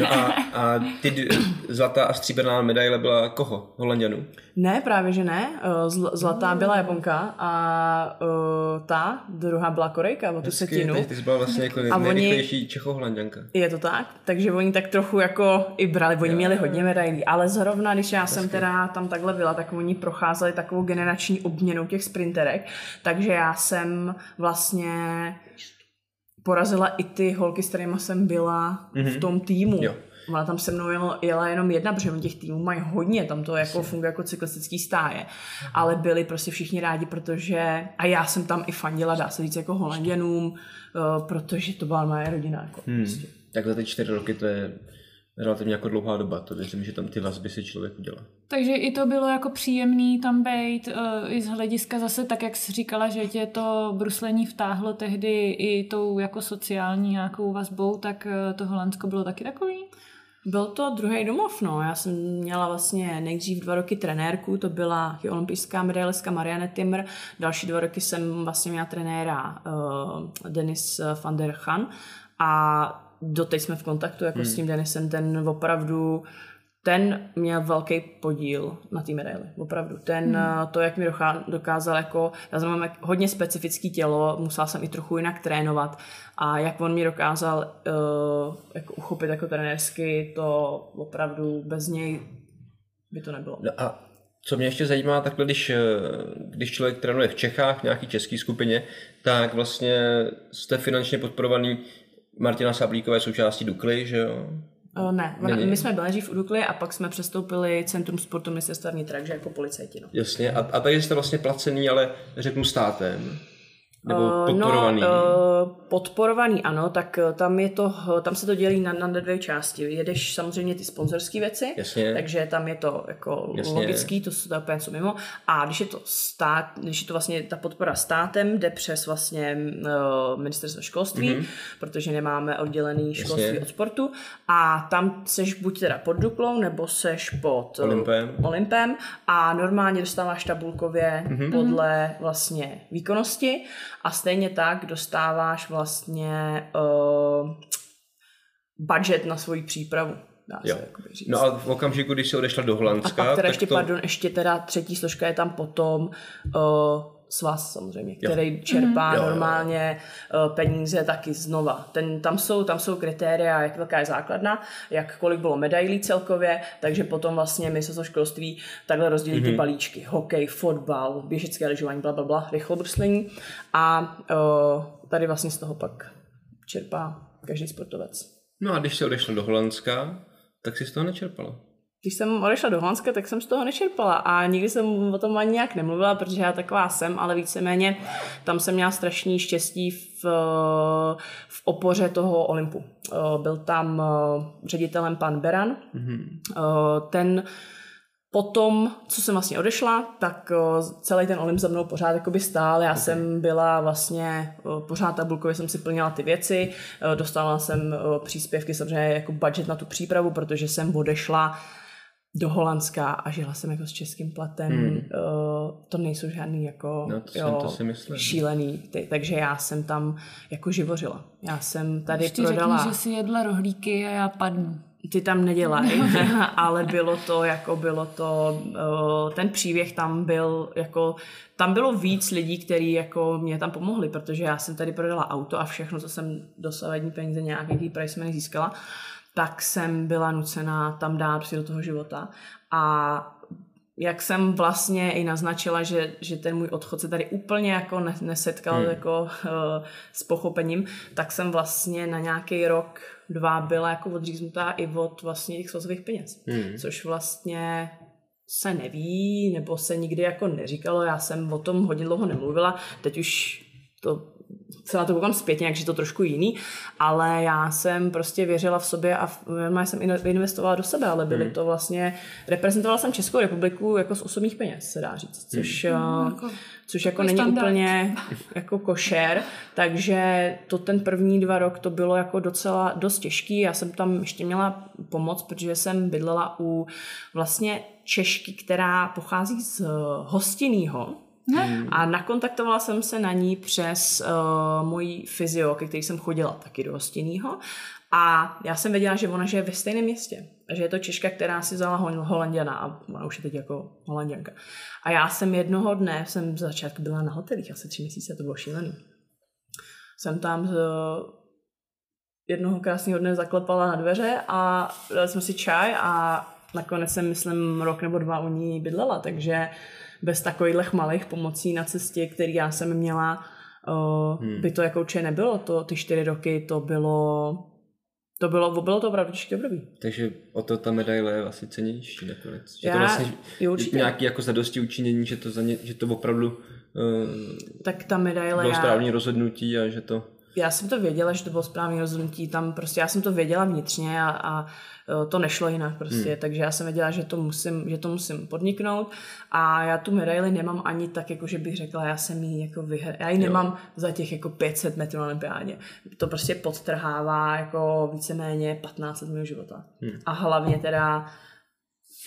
No a, a ty d- zlatá a stříbrná medaile byla koho? Holanděnů? Ne, právě že ne. Eh, Zl- zlatá byla Japonka a uh, ta druhá byla Korejka, o tu setinu. Ty, ty jsi byla vlastně jako A oni- nejrychlejší čechoholanděnka. Je to tak, takže oni tak trochu jako i brali, oni měli hodně medailí, ale zrovna, když já jsem teda tam takhle byla, tak oni procházeli takovou generační obměnou těch sprinterek, takže já jsem vlastně porazila i ty holky, s kterými jsem byla v tom týmu. Jo. Ona tam se mnou jela, jela jenom jedna, protože těch týmů mají hodně, tam to jako funguje jako cyklistický stáje. Ale byli prostě všichni rádi, protože, a já jsem tam i fandila, dá se říct, jako holanděnům, eh, protože to byla moje rodina. Jako, Hmm. prostě. Tak za ty čtyři roky to je relativně jako dlouhá doba, to věřím, že tam ty vazby si člověk udělá. Takže i to bylo jako příjemný tam být, uh, i z hlediska zase tak, jak jsi říkala, že tě to bruslení vtáhlo tehdy i tou jako sociální nějakou vazbou, tak uh, to Holandsko bylo taky takový? Byl to druhý domov, no. Já jsem měla vlastně nejdřív dva roky trenérku, to byla olympijská medailistka Marianne Timmer. Další dva roky jsem vlastně měla trenéra uh, Denis van der Chan a doteď jsme v kontaktu jako hmm. s tím Denisem, ten opravdu ten měl velký podíl na té medaili, opravdu. Ten, hmm. to, jak mi dokázal, jako, já jsem mám jak- hodně specifický tělo, musela jsem i trochu jinak trénovat a jak on mi dokázal uh, jako uchopit jako trenérsky, to opravdu bez něj by to nebylo. No a co mě ještě zajímá, takhle když, eh, když člověk trénuje v Čechách, v nějaký české skupině, tak vlastně jste finančně podporovaný Martina Sablíkové součástí Dukly, že jo? Uh, ne, Není. my jsme byli dřív u Dukly a pak jsme přestoupili Centrum sportu ministerstva vnitra, takže jako policajti. No. Jasně. A, a tady jste vlastně placený, ale řeknu státem. Nebo Eh, podporovaný. No, podporovaný, ano, tak eh, tam, je to, tam se to dělí na, na dvě části. Jedeš samozřejmě ty sponzorské věci, Jasně. takže tam je to jako Jasně. logický, to to úplně něco mimo. A když je to stát, když je to vlastně ta podpora státem, jde přes vlastně uh, ministerstvo školství, Mhm. mm-hmm. protože nemáme oddělený školství Jasně. od sportu a tam seš buď teda pod Duklou, nebo seš pod Olympem. Olympem a normálně dostáváš tabulkově Mhm. mm-hmm. podle vlastně výkonnosti a stejně tak dostáváš vlastně uh, budget na svoji přípravu. Dá se Jo. říct. No a v okamžiku, když se odešla do a Holandska, pak teda tak ještě, to... pardon, ještě teda třetí složka je tam potom uh, svaz samozřejmě, který čerpá Jo, jo, jo. normálně uh, peníze taky znova. Ten, tam, jsou, tam jsou kritéria, jak velká je základna, jak kolik bylo medailí celkově, takže potom vlastně ministerstvo školství takhle rozdělí Mhm. ty balíčky. Hokej, fotbal, běžecké lyžování, bla, bla, bla, rychlobruslení a uh, tady vlastně z toho pak čerpá každý sportovec. No a když se odešla do Holandska, tak si z toho nečerpala. Když jsem odešla do Holandska, tak jsem z toho nečerpala a nikdy jsem o tom ani nějak nemluvila, protože já taková jsem, ale víceméně tam jsem měla strašný štěstí v, v opoře toho Olympu. Eh, Byl tam eh, ředitelem pan Beran. Mm-hmm. Ten Potom, co jsem vlastně odešla, tak celý ten Olymp za mnou pořád jakoby stál. Já okay. jsem byla vlastně, pořád tabulkově jsem si plnila ty věci, dostala jsem příspěvky, samozřejmě jako budget na tu přípravu, protože jsem odešla do Holandska a žila jsem jako s českým platem. Hmm. To nejsou žádný jako No, to jsem- to si myslím. šílený, ty, takže já jsem tam jako živořila. Já jsem tady Ještě prodala... řekni, že si jedla rohlíky a já padnu. Ty tam nedělají, ale bylo to, jako bylo to, eh, ten příběh tam byl, jako, tam bylo víc lidí, kteří jako mě tam pomohli, protože já jsem tady prodala auto a všechno, co jsem dosavadní peníze nějaký price money získala, tak jsem byla nucená tam dát prostě do toho života a jak jsem vlastně i naznačila, že, že ten můj odchod se tady úplně jako ne, nesetkal hmm. jako uh, s pochopením, tak jsem vlastně na nějaký rok, dva byla jako odříznutá i od vlastně těch svazových peněz. Hmm. Což vlastně se neví, nebo se nikdy jako neříkalo, já jsem o tom hodně dlouho nemluvila, teď už to se na to koukám zpětně, takže je to trošku jiný, ale já jsem prostě věřila v sobě a v- normálně jsem in- investovala do sebe, ale byly to vlastně, reprezentovala jsem Českou republiku jako z osobních peněz, se dá říct, což, jako- což jako takový není standard. úplně jako košer, takže to ten první dva rok to bylo jako docela dost těžký, já jsem tam ještě měla pomoc, protože jsem bydlela u vlastně Češky, která pochází z hostinného, Hmm. A nakontaktovala jsem se na ní přes uh, mojí fyzio, ke který jsem chodila taky do hostinného. A já jsem věděla, že ona žije ve stejném městě. A že je to Češka, která si vzala hol- Holanděna a ona už je teď jako Holanděnka. A já jsem jednoho dne, jsem v začátku byla na hotelích, asi tři měsíce, to bylo šílený. Jsem tam z, jednoho krásného dne zaklepala na dveře a dali jsme si čaj a nakonec jsem, myslím, rok nebo dva u ní bydlela, takže bez takových malých pomocí na cestě, který já jsem měla, uh, hmm. by to jako určitě nebylo. To, ty čtyři roky to bylo to bylo, bylo to opravdu období. Takže o to ta medaile je asi cenější nakonec. Že Já- to vlastně jo, určitě. nějaký jako zadosti učinění, že to, za ně, že to opravdu uh, Tak ta medaile, bylo já, správné rozhodnutí a že to... já jsem to věděla, že to bylo správné rozhodnutí, tam prostě já jsem to věděla vnitřně a, a eh, to nešlo jinak prostě, hmm. takže já jsem věděla, že to musím, že to musím podniknout a já tu medaili nemám ani tak, jako že bych řekla, já jsem ji jako vyhr... já ji nemám za těch jako 500 metrů na olympiádě. To prostě podtrhává jako víceméně 15 let mého života. Hmm. A hlavně teda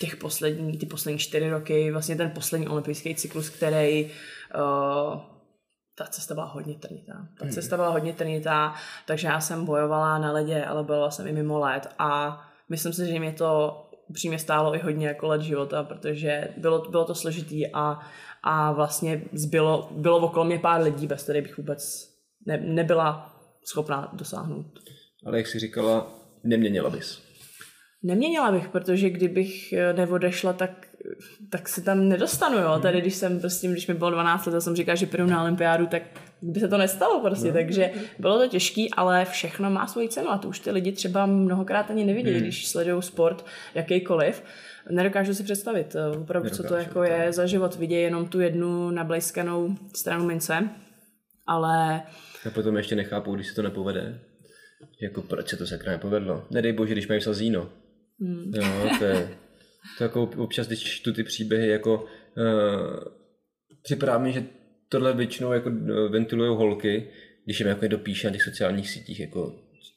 těch poslední, ty poslední čtyři roky, vlastně ten poslední olympijský cyklus, který uh, ta cesta byla hodně trnitá. Ta Hmm. cesta byla hodně trnitá, takže já jsem bojovala na ledě, ale bojovala jsem i mimo led a myslím si, že mě to upřímně stálo i hodně jako let života, protože bylo, bylo to složitý a, a vlastně zbylo, bylo okolo mě pár lidí, bez kterých bych vůbec ne, nebyla schopná dosáhnout. Ale jak jsi říkala, neměnila bys. Neměnila bych, protože kdybych eh, neodešla, tak, tak se tam nedostanu, jo. Tady, když jsem prostě, když mi bylo 12 let a jsem říkala, že půjdu na olympiádu, tak by se to nestalo prostě, no. takže bylo to těžký, ale všechno má svoji cenu a to už ty lidi třeba mnohokrát ani nevidí, hmm. když sledují sport jakýkoliv. Nedokážu si představit, eh, opravdu, co to Nedokážu, jako je za život. Vidějí jenom tu jednu nablejskanou stranu mince, ale A potom ještě nechápou, když se to nepovede. Jako proč se to sakra nepovedlo? Nedej bože, když mají sazíno. Hmm. Jo, to je, to jako občas, když čtu ty příběhy, jako uh, připadá mi, že tohle většinou jako uh, ventilujou holky, když jim jako je dopíše na těch sociálních sítích, jako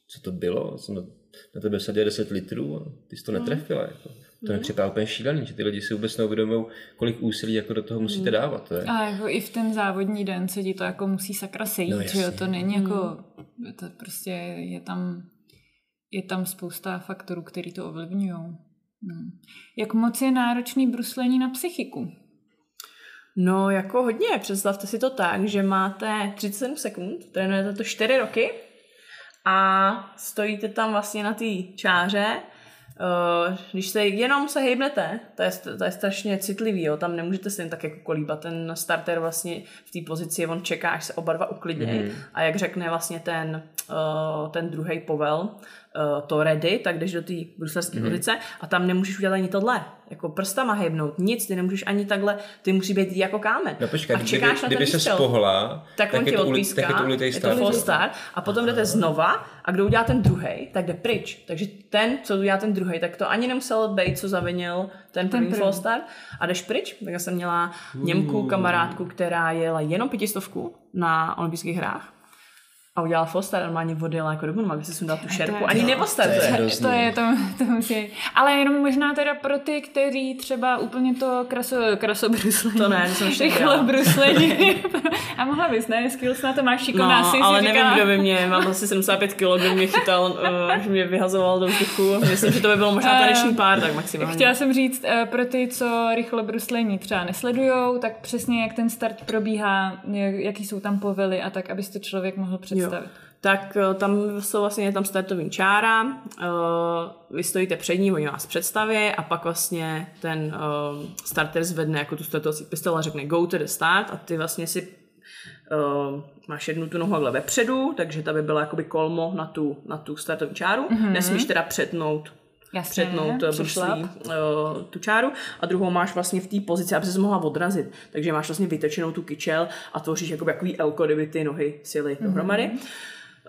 co to bylo, jsem na, na tebe vsadil 10 litrů a ty jsi to netrefila. Jako. To mi připadá úplně šílený, že ty lidi si vůbec neuvědomují, kolik úsilí jako do toho musíte dávat. To je. A jako i v ten závodní den se ti to jako musí sakra sejít, No no, že jo, to není jako, to prostě je tam, je tam spousta faktorů, který to ovlivňují. No. Jak moc je náročný bruslení na psychiku? No, jako hodně. Představte si to tak, že máte 37 sekund, trénujete to 4 roky a stojíte tam vlastně na té čáře. Uh, když se jenom se hejbnete, to je, to je strašně citlivý, jo. tam nemůžete se jen tak jako kolíbat. Ten starter vlastně v té pozici, on čeká, až se oba dva uklidnějí Mhm. a jak řekne vlastně ten, uh, ten druhý povel, uh, to ready, tak jdeš do té bruselské Mhm. mm-hmm. pozice a tam nemůžeš udělat ani tohle, jako prstama hejbnout, nic, ty nemůžeš ani takhle, ty musí být jako kámen. No počkej, a kdyby, čekáš na ten kdyby se spohla, tak, on je ti to, uli- odpíská, tak je to ulitej je to start. full start a potom jdete znova a kdo udělá ten druhý, tak jde pryč. Takže ten, co udělá ten druhý, tak to ani nemusel být, co zavinil ten první první. full start a jdeš pryč. Tak já jsem měla Němku, kamarádku, která jela jenom pětistovku na olympijských hrách a udělala start, normálně odjela jako do Bonuma, aby si sundal tu šerku, ani to je hrozný. To je, to, to musí. Ale jenom možná teda pro ty, kteří třeba úplně to kraso, krasobruslení. To ne, to jsem dělala. bruslení. A mohla bys, ne? Skills na to máš šikovná No, si, ale si nevím, říkala. kdo by mě, mám asi 75 kg, kdo by mě chytal, uh, že mě vyhazoval do vzduchu. Myslím, že to by bylo možná taneční pár, tak maximálně. Chtěla jsem říct, eh, pro ty, co rychle bruslení třeba nesledujou, tak přesně jak ten start probíhá, jak- jaký jsou tam povely a tak, aby si to člověk mohl představit. Tak eh, tam jsou vlastně tam startovní čára, eh, vy stojíte před ní, oni vás představí a pak vlastně ten eh, starter zvedne jako tu startovací pistoli a řekne go to the start a ty vlastně si uh, máš jednu tu nohu takhle vepředu, takže ta by byla jakoby kolmo na tu, na tu startovní čáru. Mm-hmm. Nesmíš teda přetnout Jasně, přetnout eh, bruslí uh, tu čáru a druhou máš vlastně v té pozici, aby se mohla odrazit. Takže máš vlastně vytečenou tu kyčel a tvoříš jakoby takový elko, kdyby ty nohy sjely mm-hmm.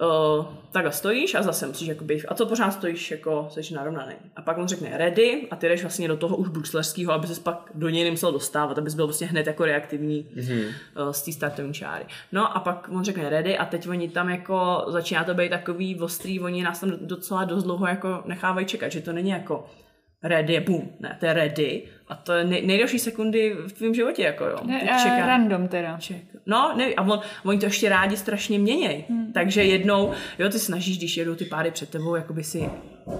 Uh, takhle stojíš a zase musíš jakoby, a to pořád stojíš jako, jsi narovnaný. A pak on řekne ready a ty jdeš vlastně do toho už bruslařského, aby se pak do něj nemusel dostávat, abys byl vlastně hned jako reaktivní mm-hmm. uh, z té startovní čáry. No a pak on řekne ready a teď oni tam jako, začíná to být takový ostrý, oni nás tam docela dost dlouho jako nechávají čekat, že to není jako ready boom, ne, to je ready a to je nej, nejdelší sekundy v tvém životě, jako jo. Ne, a čeká- random teda. Ček. No, ne, a on, oni to ještě rádi strašně měněj. Hmm. Takže jednou, jo, ty snažíš, když jedou ty páry před tebou, jakoby si,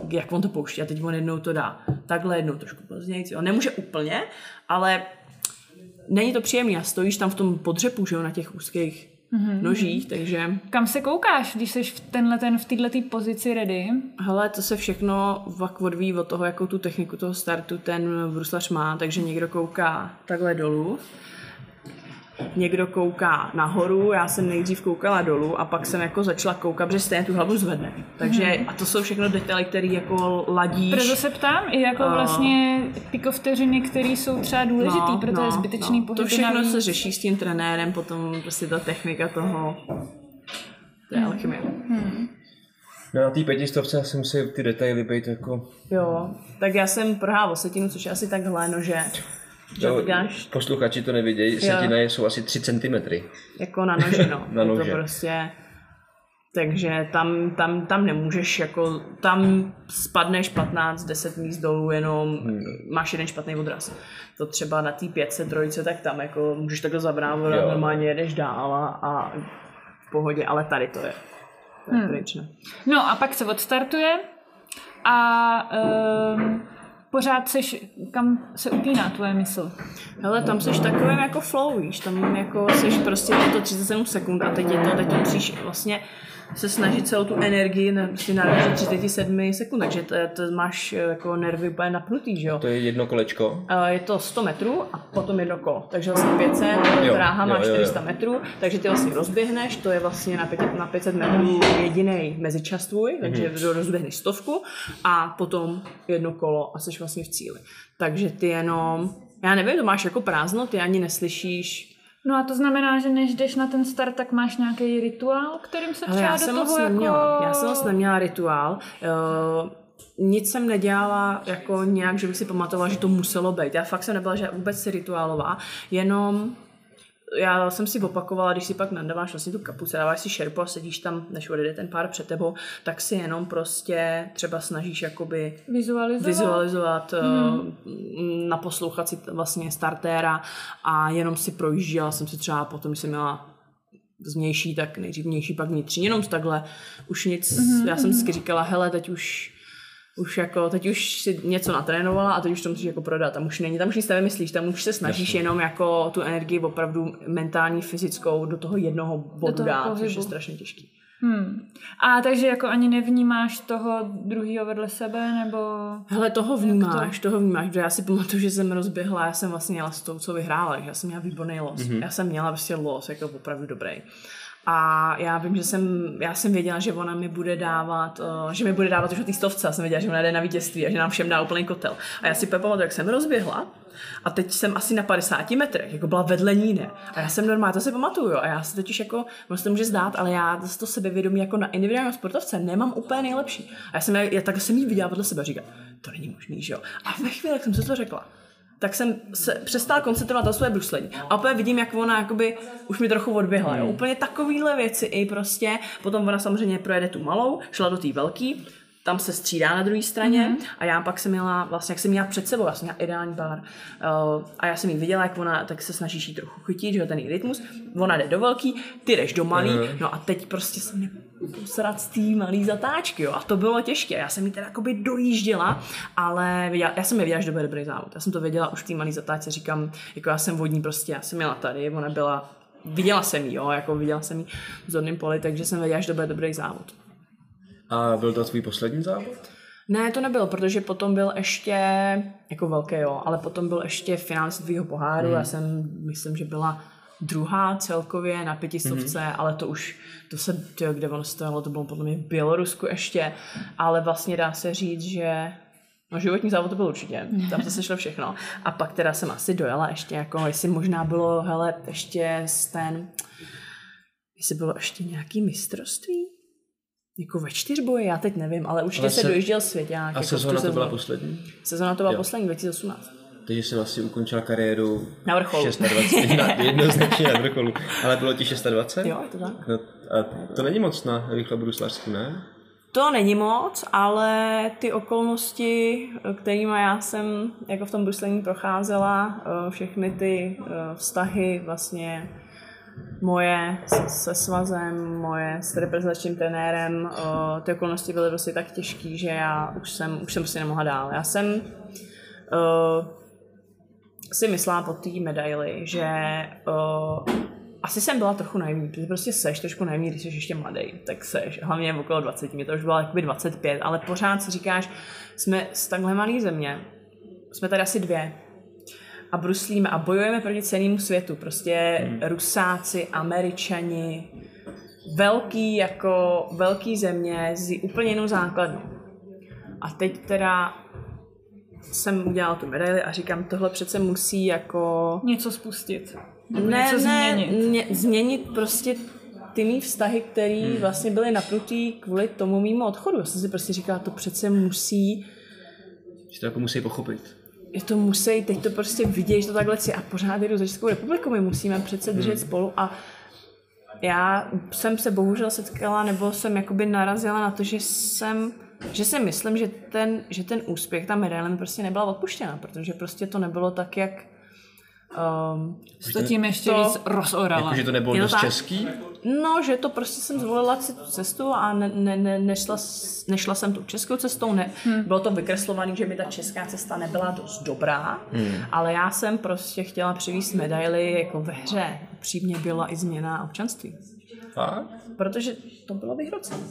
jak on to pouští a teď on jednou to dá. Takhle jednou trošku později. Jo. Nemůže úplně, ale není to příjemný a stojíš tam v tom podřepu, že jo, na těch úzkých mm-hmm. nožích, takže Kam se koukáš, když jsi v tenhle ten, v této pozici ready? hele, to se všechno vak odvíjí od toho, jakou tu techniku toho startu ten bruslař má, takže někdo kouká takhle dolů, někdo kouká nahoru, já jsem nejdřív koukala dolů a pak jsem jako začala koukat, protože stejně tu hlavu zvedne. Takže a to jsou všechno detaily, které jako ladíš. Proto se ptám, i jako vlastně pikovteřiny, které jsou třeba důležitý, proto je zbytečný no. To všechno navíc. se řeší s tím trenérem, potom prostě ta technika toho, to je alchymie. No na té pětistovce já jsem si ty detaily být jako... Jo, tak já jsem prohrál setinu, což je asi takhle, nože. Že Jo, posluchači to nevidějí, setina jsou asi 3 cm. jako na noži, no. Na Je nože. To prostě... Takže tam, tam, tam nemůžeš jako, tam spadneš 15-10 míst dolů, jenom Hmm. máš jeden špatný odraz. To třeba na té pětce, trojce, tak tam jako můžeš takhle zabrávat, Jo. normálně jedeš dál a, a v pohodě, ale tady to je. To je Hmm. pryč, no. No a pak se odstartuje a um, pořád seš, kam se upíná tvoje mysl. Hele, tam jsi takovým jako flow, víš, tam jako jsi prostě je to 37 sekund a teď je to, teď musíš vlastně se snažit celou tu energii na, prostě na 37 sekund, takže to, to máš eh, jako nervy úplně napnutý, že jo. To je jedno kolečko. Eh, Je to 100 metrů a potom jedno kolo. Takže vlastně 500, Jo, dráha má jo, jo, jo. 400 metrů, takže ty vlastně rozběhneš, to je vlastně na 500, na 500 metrů jediný mezičas tvůj, takže Mhm. mm rozběhneš stovku a potom jedno kolo a jsi vlastně v cíli. Takže ty jenom, já nevím, to máš jako prázdno, ty ani neslyšíš No a to znamená, že než jdeš na ten start, tak máš nějaký rituál, kterým se Ale třeba já do jsem toho moc jako... neměla. Já jsem moc neměla rituál. Uh, nic jsem nedělala jako nějak, že bych si pamatovala, že to muselo být. Já fakt jsem nebyla že vůbec si rituálová, jenom já jsem si opakovala, když si pak nadáváš vlastně tu kapuci, dáváš si šerpu a sedíš tam, než odjede ten pár před tebou, tak si jenom prostě třeba snažíš jakoby Vizualizovat? vizualizovat, hmm. naposlouchat si vlastně startéra a jenom si projížděla jsem si třeba potom, když jsem měla zvnější, tak nejdřív vnější, pak vnitřní, jenom takhle, už nic, mm-hmm. já jsem vždycky říkala, hele, teď už už jako, teď už si něco natrénovala a teď už to musíš jako prodat. Tam už není, tam už nic nevymyslíš, tam už se snažíš Jasně. jenom jako tu energii opravdu mentální, fyzickou do toho jednoho bodu toho dát, což je strašně těžký. Hmm. A takže jako ani nevnímáš toho druhého vedle sebe, nebo... Hele, toho vnímáš, to? toho vnímáš, protože já si pamatuju, že jsem rozběhla, já jsem vlastně jela s tou, co vyhrála, já jsem měla výborný los. Mm-hmm. Já jsem měla prostě los, jako opravdu dobrý. A já vím, že jsem, já jsem věděla, že ona mi bude dávat, uh, že mi bude dávat už o té stovce, já jsem věděla, že ona jde na vítězství a že nám všem dá úplný kotel. A já si pamatuju, jak jsem rozběhla a teď jsem asi na 50 metrech, jako byla vedle ní, ne? A já jsem normálně, to si pamatuju, a já se totiž jako, ono se to může zdát, ale já zase to sebevědomí jako na individuálním sportovce nemám úplně nejlepší. A já jsem, já tak jsem jí viděla vedle sebe a říkala, to není možný, že jo. A ve chvíli, jak jsem se to řekla, tak jsem se přestala koncentrovat na své bruslení. A opět vidím, jak ona jakoby už mi trochu odběhla. Jo? Úplně takovýhle věci i prostě. Potom ona samozřejmě projede tu malou, šla do té velký, tam se střídá na druhé straně mm-hmm. a já pak jsem měla, vlastně jak jsem měla před sebou, já jsem měla ideální pár uh, a já jsem ji viděla, jak ona, tak se snažíš jí trochu chytit, že jo, ten její rytmus, ona jde do velký, ty jdeš do malý, Mhm. no a teď prostě se mě posrat z té malý zatáčky, jo, a to bylo těžké, já jsem ji teda jakoby dojížděla, ale věděla, já jsem je věděla, že to bude dobrý závod, já jsem to věděla už v té malý zatáčce, říkám, jako já jsem vodní prostě, já jsem měla tady, ona byla Viděla jsem ji, jo, jako viděla jsem ji v zorném poli, takže jsem věděla, že to bude dobrý závod. A byl to tvůj poslední závod? Ne, to nebyl, protože potom byl ještě, jako velké jo, ale potom byl ještě finál světového poháru, hmm. já jsem, myslím, že byla druhá celkově na pětistovce, hmm. ale to už, to se, tyjo, kde ono stojalo, to bylo podle mě v Bělorusku ještě, ale vlastně dá se říct, že No životní závod to byl určitě, tam se sešlo všechno. A pak teda jsem asi dojela ještě jako, jestli možná bylo, hele, ještě ten, jestli bylo ještě nějaký mistrovství? Jako ve čtyřboji, já teď nevím, ale určitě Ale se, se- dojížděl svěťák. A jako sezóna to byla poslední? Sezóna to byla Jo. poslední, 2018. Takže jsi vlastně ukončila kariéru Na vrcholu. 26, na, jednoznačně na vrcholu. Ale bylo ti 26? Jo, je to tak. No, a to není moc na rychle bruslařsku, ne? To není moc, ale ty okolnosti, kterými já jsem jako v tom bruslení procházela, eh, všechny ty eh, vztahy vlastně moje se, se svazem, moje s reprezentačním trenérem, eh, ty okolnosti byly prostě tak těžké, že já už jsem, už jsem prostě nemohla dál. Já jsem si myslela po té medaili, že asi jsem byla trochu naivní, protože prostě seš trošku naivní, když jsi ještě mladý, tak seš, hlavně v okolo 20, mě to už bylo jakoby 25, ale pořád si říkáš, jsme z takhle malé země, jsme tady asi dvě, a bruslíme a bojujeme proti celému světu, prostě hmm. Rusáci, Američani, velký jako velký země z úplně jinou základnou. A teď teda jsem udělala tu medaili a říkám, tohle přece musí jako... Něco spustit. Ne, něco ne, změnit. Ne, změnit prostě ty mý vztahy, které hmm. vlastně byly napnutý kvůli tomu mýmu odchodu. Já jsem si prostě říkala, to přece musí... Že to jako musí pochopit. Je to musí, teď to prostě vidět, že to takhle si a pořád jdu za Českou republiku, my musíme přece držet hmm. spolu a já jsem se bohužel setkala, nebo jsem jakoby narazila na to, že jsem že si myslím, že ten, že ten úspěch, ta medaile mi prostě nebyla odpuštěna, protože prostě to nebylo tak, jak Um, to tím ještě to, víc rozorala. Jako, že to nebylo dost český? No, že to prostě jsem zvolila si tu cestu a ne, ne, ne, nešla, nešla jsem tu českou cestou. Ne, hmm. Bylo to vykreslované, že mi ta česká cesta nebyla dost dobrá, hmm. ale já jsem prostě chtěla přivést medaily jako ve hře. Přímě byla i změna občanství. A? Protože to bylo vyhrocené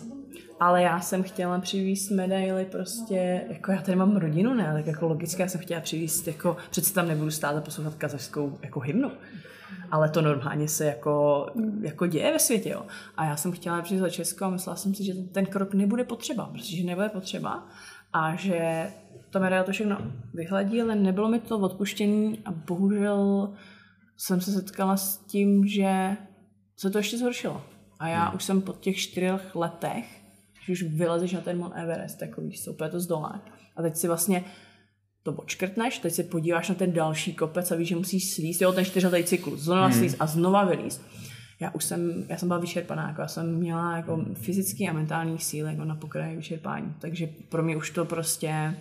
ale já jsem chtěla přivést medaily prostě, jako já tady mám rodinu, ne, tak jako logicky já jsem chtěla přivést, jako přece tam nebudu stát a poslouchat kazachskou jako hymnu. Ale to normálně se jako, jako děje ve světě, jo. A já jsem chtěla přijít za Česko a myslela jsem si, že ten krok nebude potřeba, protože nebude potřeba a že ta medaile to všechno vyhladí, ale nebylo mi to odpuštění a bohužel jsem se setkala s tím, že se to ještě zhoršilo. A já hmm. už jsem po těch čtyřech letech že už vylezeš na ten Mount Everest, tak víš co, úplně to zdolá. A teď si vlastně to odškrtneš, teď se podíváš na ten další kopec a víš, že musíš slíst, jo, ten čtyřletý cyklus, znova hmm. slíst a znova vylíst. Já už jsem, já jsem byla vyčerpaná, jako já jsem měla jako fyzický a mentální síly jako na pokraji vyčerpání, takže pro mě už to prostě,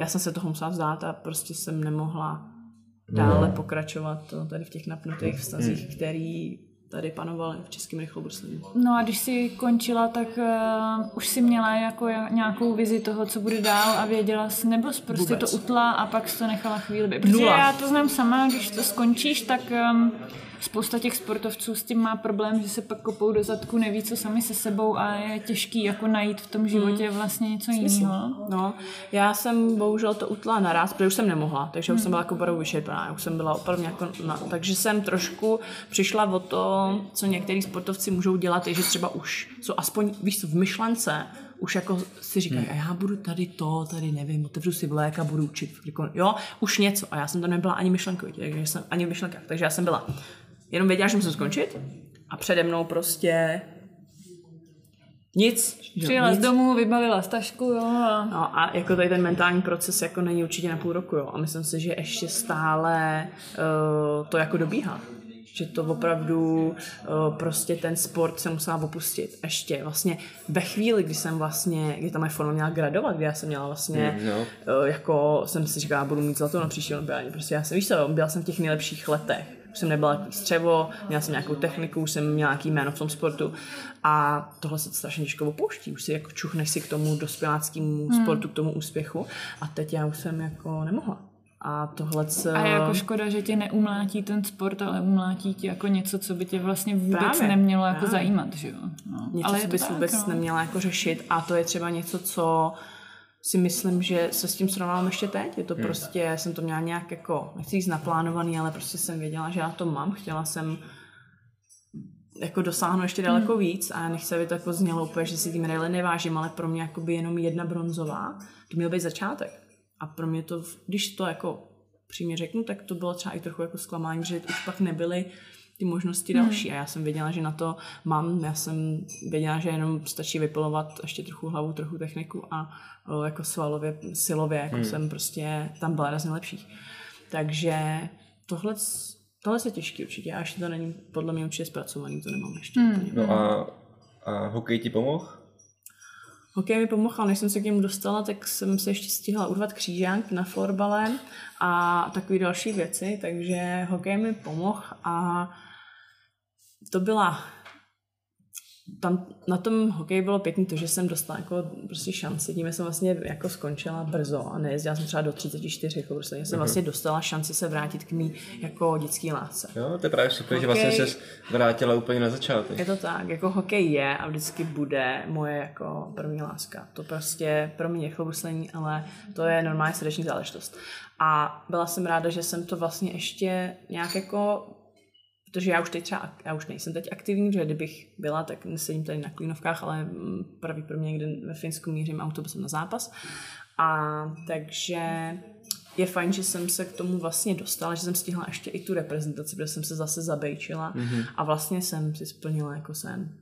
já jsem se toho musela vzdát a prostě jsem nemohla dále no. pokračovat tady v těch napnutých vztazích, hmm. který tady panovaly v českém rychlobruslení. No a když jsi končila, tak uh, už si měla jako nějakou vizi toho, co bude dál a věděla jsi, nebo jsi prostě Vůbec. to utla a pak jsi to nechala chvíli. Protože Nula. já to znám sama, když to skončíš, tak um, spousta těch sportovců s tím má problém, že se pak kopou do zadku, neví, co sami se sebou a je těžký jako najít v tom životě hmm. vlastně něco jiného. No, já jsem bohužel to utla naraz, protože už jsem nemohla, takže už jsem hmm. byla jako opravdu vyčerpaná, už jsem byla opravdu jako, na, takže jsem trošku přišla o to, co některý sportovci můžou dělat, je, že třeba už jsou aspoň, víš co, v myšlence, už jako si říkají, hmm. a já budu tady to, tady nevím, otevřu si vlék a budu učit. Jo, už něco. A já jsem tam nebyla ani myšlenkově, takže jsem, ani v myšlenkách. Takže já jsem byla jenom věděla, že musím skončit a přede mnou prostě nic. Přijela z domu, vybavila stažku, jo. A... No a jako tady ten mentální proces jako není určitě na půl roku, jo. A myslím si, že ještě stále uh, to jako dobíhá že to opravdu uh, prostě ten sport se musela opustit. Ještě vlastně ve chvíli, kdy jsem vlastně, kdy ta moje forma měla gradovat, kdy já jsem měla vlastně, mm, no. uh, jako jsem si říkala, budu mít zlatou na příští olympiádě. Prostě já jsem, víš co, byla jsem v těch nejlepších letech jsem nebyla takový střevo, měla jsem nějakou techniku, jsem měla nějaký jméno v tom sportu a tohle se strašně těžko opouští, už si jako čuchneš si k tomu dospěláckému hmm. sportu, k tomu úspěchu a teď já už jsem jako nemohla. A tohle se... A je jako škoda, že tě neumlátí ten sport, ale umlátí ti jako něco, co by tě vlastně vůbec právě, nemělo jako právě. zajímat, že jo? No. Něco, ale co bys vůbec no. neměla jako řešit a to je třeba něco, co si myslím, že se s tím srovnávám ještě teď. Je to hmm. prostě, jsem to měla nějak jako, nechci jít naplánovaný, ale prostě jsem věděla, že já to mám. Chtěla jsem jako dosáhnout ještě daleko hmm. víc a nechci, aby to jako znělo úplně, že si ty medaile nevážím, ale pro mě jako by jenom jedna bronzová, to měl být začátek. A pro mě to, když to jako přímě řeknu, tak to bylo třeba i trochu jako zklamání, že už pak nebyly ty možnosti hmm. další. A já jsem věděla, že na to mám. Já jsem věděla, že jenom stačí vypilovat ještě trochu hlavu, trochu techniku a o, jako svalově, silově, jako hmm. jsem prostě tam byla razně lepší. Takže tohle, tohle je těžké určitě. A ještě to není podle mě určitě zpracovaný, to nemám ještě. Hmm. No a, a hokej ti pomohl? Hokej mi pomohl, než jsem se k němu dostala, tak jsem se ještě stihla urvat křížák na florbale a takové další věci, takže hokej mi pomohl a to byla tam na tom hokeji bylo pěkný to, že jsem dostala jako prostě šanci. Tím jsem vlastně jako skončila brzo a nejezdila jsem třeba do 34, jako prostě jsem vlastně dostala šanci se vrátit k mý jako dětský lásce. Jo, to je právě super, že Hokej- vlastně se vrátila úplně na začátek. Je to tak, jako hokej je a vždycky bude moje jako první láska. To prostě pro mě je chlobuslení, ale to je normální srdeční záležitost. A byla jsem ráda, že jsem to vlastně ještě nějak jako protože já už teď třeba, já už nejsem teď aktivní, protože kdybych byla, tak nesedím tady na klínovkách, ale mm, pravděpodobně někde ve Finsku mířím autobusem na zápas. A takže je fajn, že jsem se k tomu vlastně dostala, že jsem stihla ještě i tu reprezentaci, protože jsem se zase zabejčila mm-hmm. a vlastně jsem si splnila jako sen.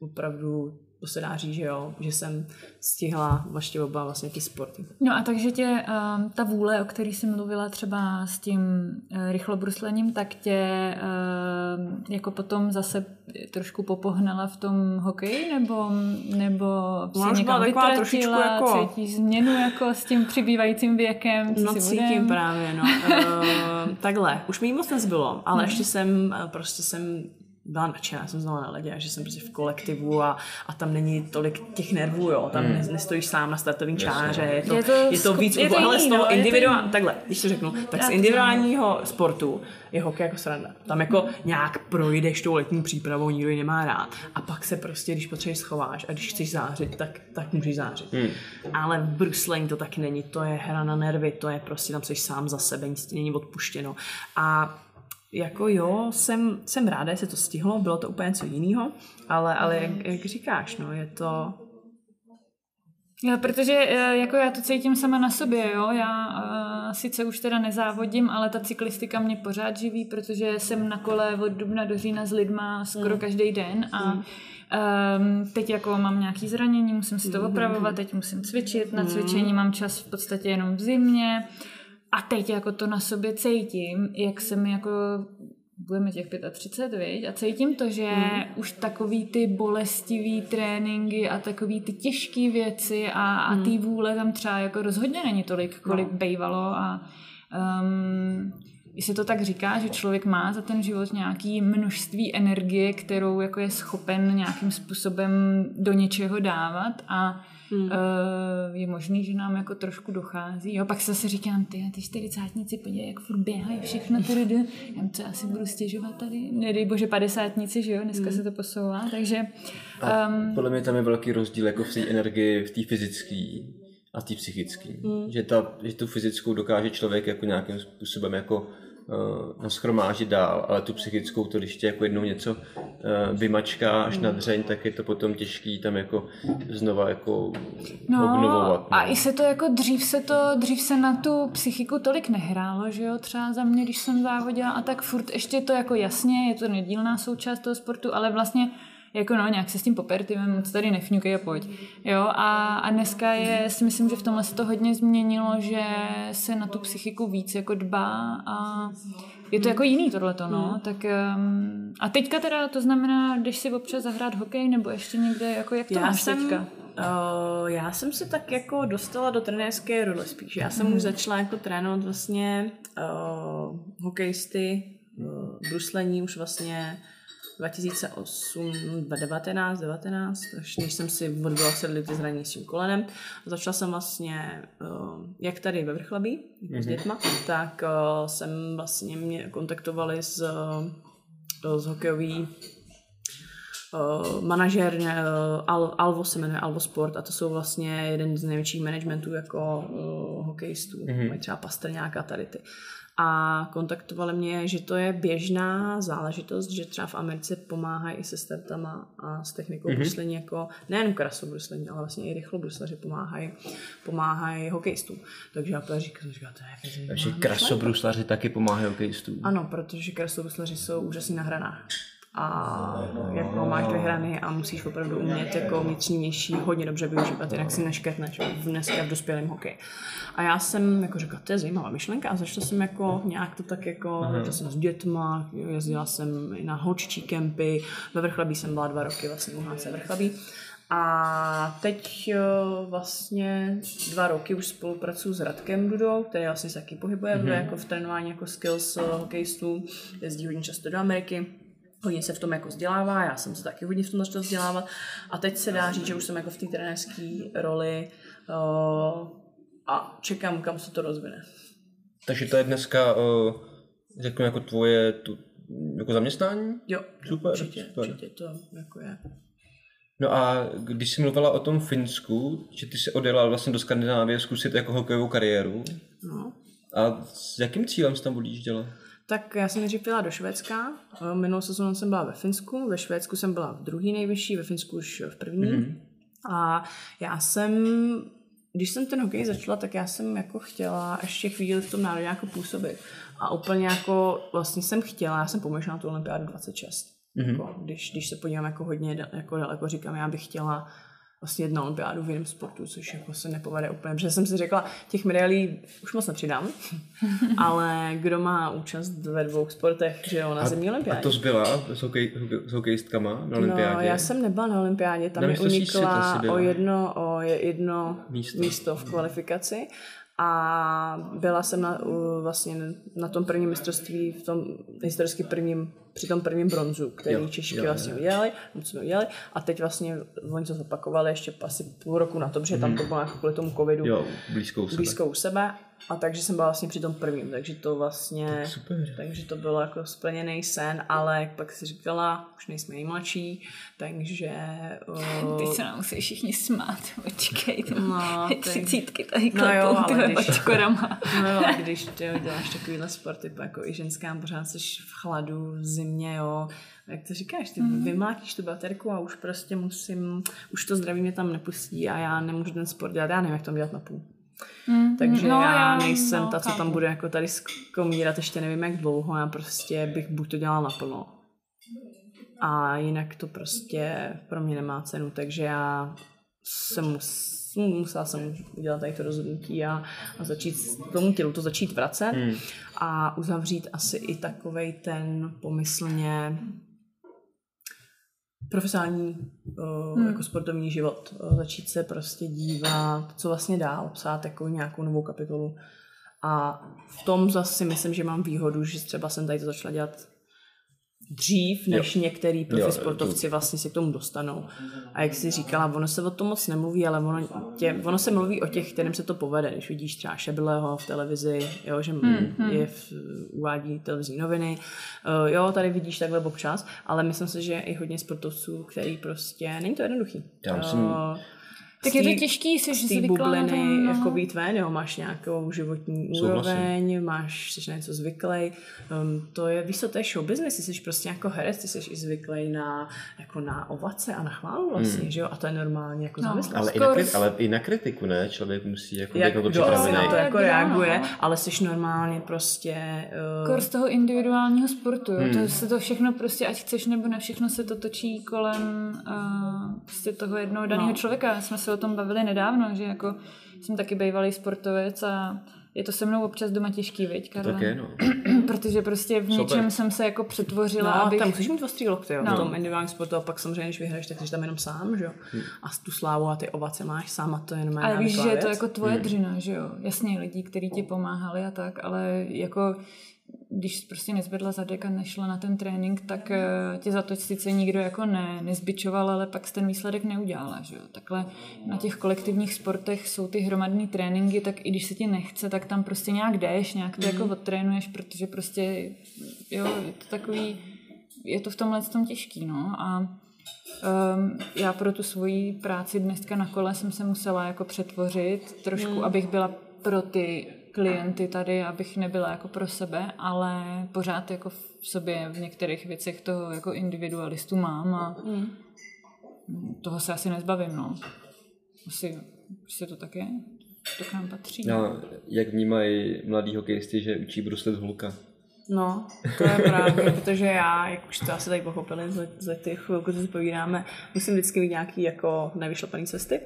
Opravdu, to se dá říct, že jo, že jsem stihla vlastně oba vlastně ty sporty. No a takže tě um, ta vůle, o který jsi mluvila třeba s tím uh, rychlobruslením, tak tě uh, jako potom zase trošku popohnala v tom hokeji, nebo, nebo si byla někam vytratila, jako- cítíš změnu jako s tím přibývajícím věkem, co No si cítím budem? právě, no. uh, takhle, už mi jí moc nezbylo, ale ještě jsem, eh, prostě jsem byla nadšená, jsem znala na ledě, že jsem prostě v kolektivu a, a tam není tolik těch nervů, jo, tam hmm. nestojíš sám na startovní čáře, je to, Je to je to víc, je to ale z toho no, je to individuální, takhle, když to řeknu, tak z individuálního sportu je hokej jako sranda. Tam jako nějak projdeš tou letní přípravou, nikdo ji nemá rád. A pak se prostě, když potřebuješ, schováš a když chceš zářit, tak, tak můžeš zářit. Hmm. Ale v bruslení to taky není, to je hra na nervy, to je prostě tam jsi sám za sebe, nic ti není odpuštěno. A jako jo, jsem, jsem ráda, že se to stihlo, bylo to úplně něco jiného, ale, ale jak, jak říkáš, no, je to, Jo, protože eh, jako já to cítím sama na sobě, jo, já uh, sice už teda nezávodím, ale ta cyklistika mě pořád živí, protože jsem na kole od dubna do října s lidma skoro každý den a um, teď jako mám nějaký zranění, musím si to opravovat, teď musím cvičit, na cvičení mám čas v podstatě jenom v zimě a teď jako to na sobě cítím, jak se mi jako budeme těch 35, viď? A cítím to, že mm. už takový ty bolestivý tréninky a takový ty těžké věci a, a ty vůle tam třeba jako rozhodně není tolik, kolik no. bejvalo a um, se to tak říká, že člověk má za ten život nějaký množství energie, kterou jako je schopen nějakým způsobem do něčeho dávat a Hmm. Uh, je možný, že nám jako trošku dochází. Jo, pak se zase říkám, ty, ty čtyřicátníci, podívej, jak furt běhají všechno tady. Já co asi budu stěžovat tady. Nedej bože padesátníci, že jo, dneska hmm. se to posouvá, takže... Um, podle mě tam je velký rozdíl jako v té energii, v té fyzické a v té psychické. Hmm. Že, ta, že tu fyzickou dokáže člověk jako nějakým způsobem jako uh, naschromážit dál, ale tu psychickou, to když tě jako jednou něco uh, vymačká až na dřeň, tak je to potom těžký tam jako znova jako no, obnovovat. No. A i se to jako dřív se to, dřív se na tu psychiku tolik nehrálo, že jo, třeba za mě, když jsem závodila a tak furt ještě to jako jasně, je to nedílná součást toho sportu, ale vlastně jako no, nějak se s tím popertivem, moc tady nefňukej a pojď. Jo, a, a dneska je, si myslím, že v tomhle se to hodně změnilo, že se na tu psychiku víc jako dbá a je to jako jiný tohleto, no. Tak, um, a teďka teda to znamená, když si občas zahrát hokej nebo ještě někde, jako jak to Já máš jsem- teďka? Uh, já jsem se tak jako dostala do trenérské role spíš. Já jsem Mhm. už začala jako trénovat vlastně uh, hokejisty, uh, bruslení už vlastně 2008, 19, 19, až než jsem si odbyla sedli ty zranění s tím kolenem. Začala jsem vlastně, uh, jak tady ve Vrchlabí, jako mm-hmm. s dětma, tak uh, jsem vlastně mě kontaktovali z, uh, z hokejový uh, manažer uh, Al, Alvo se jmenuje Alvo Sport a to jsou vlastně jeden z největších managementů jako uh, hokejistů, mm-hmm. mají třeba Pastrňáka tady ty. A kontaktovali mě, že to je běžná záležitost, že třeba v Americe pomáhají i se startama a s technikou mm-hmm. bruslení, jako nejen krasobruslení, ale vlastně i rychlobruslaři pomáhají, pomáhají hokejistům. Takže já to říkám, říkám, to je Takže krasobruslaři taky pomáhají hokejistům. Ano, protože krasobruslaři jsou úžasní na hranách. A jako máš dvě hrany a musíš opravdu umět jako vnitřní hodně dobře využívat, jinak si neškrtneš dneska v dospělém hokeji. A já jsem jako řekla, to je zajímavá myšlenka. A začala jsem jako nějak to tak jako, to jsem s dětma, jezdila jsem i na hoččí kempy, ve Vrchlabí jsem byla dva roky vlastně u HC Vrchlabí. A teď jo, vlastně dva roky už spolupracuji s Radkem Dudou, který vlastně se taky pohybuje mm-hmm. jako v trénování jako skills uh, hokejistů, jezdí hodně často do Ameriky. Hodně se v tom jako vzdělává, já jsem se taky hodně v tom začala vzdělávat. A teď se dá říct, že už jsem jako v té trenérské roli uh, a čekám, kam se to rozvine. Takže to je dneska, uh, řeknu, jako tvoje tu, jako zaměstnání? Jo, Super, určitě, super. určitě to jako je. No a když jsi mluvila o tom Finsku, že ty jsi odjela vlastně do Skandinávie zkusit jako hokejovou kariéru, No. a s jakým cílem jsi tam odjížděla? Tak já jsem nejdřív jela do Švédska, Eh, minulou sezónu jsem byla ve Finsku, ve Švédsku jsem byla v druhý nejvyšší, ve Finsku už v první. Mm-hmm. A já jsem, když jsem ten hokej začala, tak já jsem jako chtěla ještě chvíli v tom národě jako působit. A úplně jako vlastně jsem chtěla, já jsem pomýšlela na tu olympiádu 26. Mm-hmm. Jako, když, když se podívám jako hodně jako daleko, říkám, já bych chtěla vlastně jet na olympiádu v jiném sportu, což jako se nepovede úplně, protože jsem si řekla, těch medailí už moc nepřidám, ale kdo má účast ve dvou sportech, že jo, na zimní A olympiádě. to zbyla s, hokej, s hokejistkama na olympiádě? No, já jsem nebyla na olympiádě, tam mi unikla o jedno, o je- jedno Místo. místo. v kvalifikaci a byla jsem na, vlastně na tom prvním mistrovství, v tom historicky prvním, při tom prvním bronzu, který Jo, jo, Češky jo, jo, vlastně udělali, my jsme udělali a teď vlastně oni to zopakovali ještě asi půl roku na to, protože tam to bylo jako kvůli tomu covidu Jo, blízkou sebe. blízko u sebe a takže jsem byla vlastně při tom prvním, takže to vlastně, super. takže to bylo jako splněný sen, ale pak si říkala, už nejsme nejmladší, takže uh, Teď se nám musí všichni smát, počkej, No, no, tak- třicítky tady No jo, klepou ale no, když- očkorama. No jo, a když ty jo, děláš takovýhle sporty, jako i ženskám, pořád jsi v chladu, v zimě, jo, jak to říkáš, ty mm. vymlátíš tu baterku a už prostě musím, už to zdraví mě tam nepustí a já nemůžu ten sport dělat, já nevím, jak to dělat na půl. Mm, Takže no, já nejsem no, ta, co tam bude jako tady zkomírat, ještě nevím, jak dlouho, já prostě bych buď to dělala naplno. A jinak to prostě pro mě nemá cenu, takže já jsem mus, musela jsem udělat tady to rozhodnutí a, a začít tomu tělu to začít vracet Hmm. a uzavřít asi i takovej ten pomyslně profesionální uh, hmm. jako sportovní život. Uh, začít se prostě dívat, co vlastně dál, psát jako nějakou novou kapitolu. A v tom zase si myslím, že mám výhodu, že třeba jsem tady to začala dělat dřív, než jo. některý profi Jo, sportovci vlastně se k tomu dostanou. A jak jsi říkala, ono se o tom moc nemluví, ale ono, tě, ono se mluví o těch, kterým se to povede. Když vidíš třeba Šebileho v televizi, jo, že hmm, je v, uvádí televizní noviny, uh, jo, tady vidíš takhle občas, ale myslím si, že je i hodně sportovců, který prostě, není to jednoduchý. Já myslím- Uh, Tak je to těžký, jsi z té zvyklá na to, bubliny no. jako být ven, jo, máš nějakou životní Souhlasím. úroveň, máš, jsi na něco zvyklý, um, to je, víš co, to je show business, ty jsi prostě jako herec, ty jsi i zvyklý na, jako na ovace a na chválu vlastně, Hmm. že jo, a to je normálně jako No. závislost. Ale i, na, kri- ale i na kritiku, ne? Člověk musí jako jak být na to připravený. na to jako Jak reaguje, no. ale jsi normálně prostě... Uh, Kor z toho individuálního sportu, jo. Hmm. To se to všechno prostě, ať chceš nebo ne, všechno se to točí kolem uh, prostě toho jednoho daného No. člověka. Jsme se o tom bavili nedávno, že jako jsem taky bývalý sportovec a je to se mnou občas doma těžký, viď, Karle? Tak je, no. Protože prostě v Super. něčem jsem se jako přetvořila, No, abych... tam musíš mít ostrý lokty, jo, No. v tom individuálním sportu a pak samozřejmě, když vyhraješ, tak jsi tam jenom sám, že jo. A tu slávu a ty ovace máš sám a to je jenom Ale víš, že je to jako tvoje Hmm. dřina, že jo? Jasně, lidí, kteří ti pomáhali a tak, ale jako když prostě nezvedla zadek a nešla na ten trénink, tak eh, tě za to sice nikdo jako ne, nezbičoval, ale pak jsi ten výsledek neudělala, že jo? Takhle na těch kolektivních sportech jsou ty hromadní tréninky, tak i když se ti nechce, tak tam prostě nějak jdeš, nějak to jako odtrénuješ, protože prostě, jo, je to takový, je to v tomhle tom těžký, no a Um, já pro tu svoji práci dneska na kole jsem se musela jako přetvořit trošku, hmm. abych byla pro ty klienty tady, abych nebyla jako pro sebe, ale pořád jako v sobě v některých věcech toho jako individualistu mám a Hmm. toho se asi nezbavím, no. Asi, prostě to tak je. To k nám patří. No, jak vnímají mladí hokejisti, že učí bruslet hulka? No, to je právě, protože já, jak už to asi tady pochopili za, za ty chvilku, co si povídáme, musím vždycky mít nějaký jako nevyšlapaný cesty,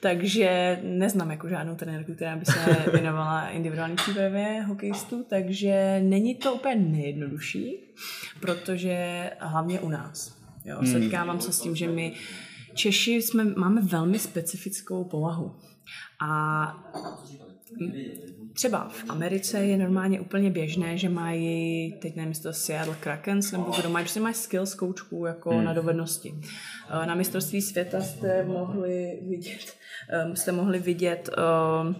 takže neznám jako žádnou trenérku, která by se věnovala individuální přípravě hokejistů, takže není to úplně nejjednodušší, protože hlavně u nás. Jo, setkávám se s tím, že mi Češi jsme, máme velmi specifickou povahu. A třeba v Americe je normálně úplně běžné, že mají, teď nevím, to Seattle Krakens, nebo kdo mají, prostě mají skills koučků jako hmm. na dovednosti. Eh, Na mistrovství světa jste mohli vidět, um, jste mohli vidět um,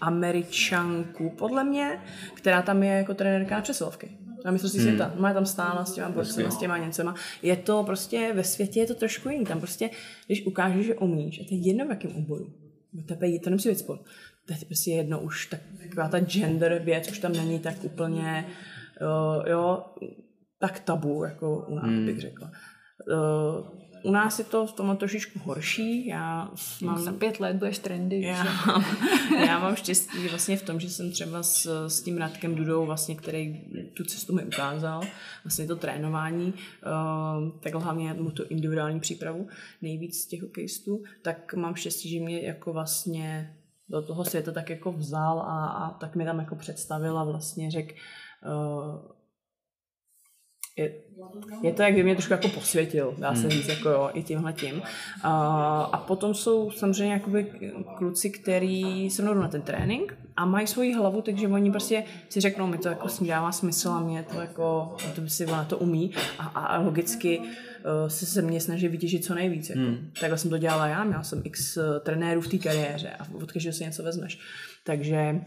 Američanku, podle mě, která tam je jako trenérka na přesilovky. Na mistrovství hmm. světa. Má tam stála s těma borcema, s těma něcema. Je to prostě, ve světě je to trošku jiný. Tam prostě, když ukážeš, že umíš, a to je jedno v jakém oboru. Tebe to nemusí být sport. To je prostě jedno už, tak, taková ta gender věc už tam není tak úplně, jo, jo tak tabu, jako u nás hmm. bych řekla. Uh, u nás je to v tom trošičku horší. Já mám... Za pět let budeš trendy. Já, mám, já mám štěstí vlastně v tom, že jsem třeba s, s tím Radkem Dudou, vlastně, který tu cestu mi ukázal, vlastně to trénování, uh, tak hlavně mu to individuální přípravu nejvíc z těch hokejistů, tak mám štěstí, že mě jako vlastně do toho světa tak jako vzal a, a tak mi tam jako představil a vlastně řekl, uh, je, je to, jak by mě trošku jako posvětil, dá se hmm. říct, jako jo, i tímhle tím. A, a potom jsou samozřejmě jakoby kluci, který se mnou na ten trénink a mají svoji hlavu, takže oni prostě si řeknou, mi to jako s dává smysl a mě to jako, to by si ona to umí a, a, a logicky uh, se se mě snaží vytěžit co nejvíc. Jako. Hmm. Takhle jsem to dělala já, měla jsem x uh, trenérů v té kariéře a od každého si něco vezmeš. Takže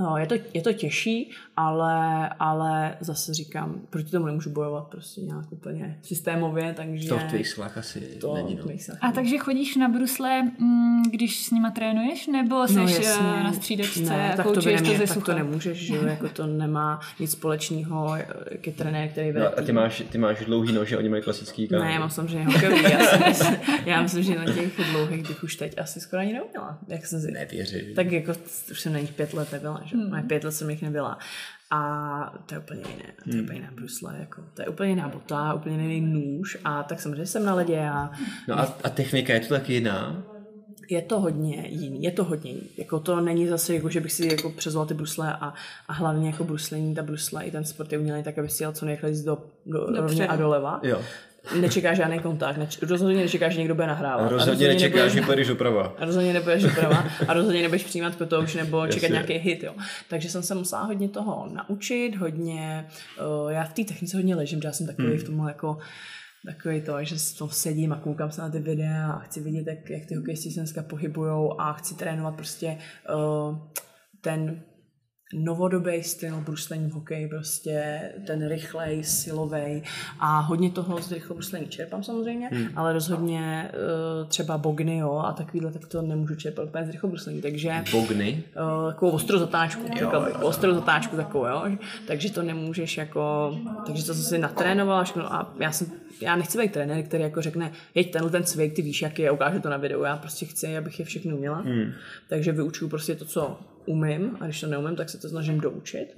No, je to, je to těžší, ale, ale zase říkám, proti tomu nemůžu bojovat prostě nějak úplně systémově, takže... To v tvých silách asi to není, no. A takže chodíš na brusle, mm, když s nima trénuješ, nebo jsi No, jasně. na střídačce ne, a tak to, by to nemě, ze tak to nemůžeš, že jo, jako to nemá nic společného ke trenér, který vede No, a ty máš, ty máš dlouhý nože, oni mají klasický kámo. Ne, já mám samozřejmě hokejový, já, si myslím, já myslím, že na těch dlouhých bych už teď asi skoro ani neuměla, jak jsem si... Nevěřím. Tak jako už jsem na nich pět let nebyla, že? Hmm. Pět let jsem jich nebyla. A to je úplně jiné. To je úplně jiná brusle. Jako, to je úplně jiná bota, úplně jiný nůž. A tak samozřejmě jsem na ledě a No a, a technika je to taky jiná? je to hodně jiný. Je to hodně jiný. Jako to není zase, jako, že bych si jako přezval ty brusle a, a hlavně jako bruslení, ta brusle i ten sport je udělaný tak, aby si jel co nejrychleji do, do, rovně a doleva. Jo. Nečeká žádný kontakt, neč, rozhodně nečekáš, že někdo bude nahrávat. A A rozhodně nečekáš, nebudeš- že půjdeš doprava. a rozhodně nebudeš doprava a rozhodně nebudeš přijímat kotouš nebo čekat Jasně. nějaký hit, jo. Takže jsem se musela hodně toho naučit, hodně, uh, já v té technice hodně ležím, že já jsem takový Hmm. v tomhle jako takový to, že s tom sedím a koukám se na ty videa a chci vidět, jak, jak ty hokejisti se dneska pohybujou a chci trénovat prostě uh, ten novodobý styl bruslení v hokeji, prostě ten rychlej, silovej a hodně toho z rychlo bruslení čerpám samozřejmě, hmm. ale rozhodně uh, třeba bogny, jo, a takovýhle, tak to nemůžu čerpat úplně z rychlo bruslení, takže Bogny. uh, takovou ostrou zatáčku, řekla bych, ostrou zatáčku takovou, jo, takže to nemůžeš jako, takže to jsem si natrénovala všechno a já jsem, já nechci být trenér, který jako řekne, jeď tenhle ten cvik, ty víš, jak je, ukáže to na videu, já prostě chci, abych je všechno uměla, hmm. takže vyučuju prostě to, co umím a když to neumím, tak se to snažím doučit.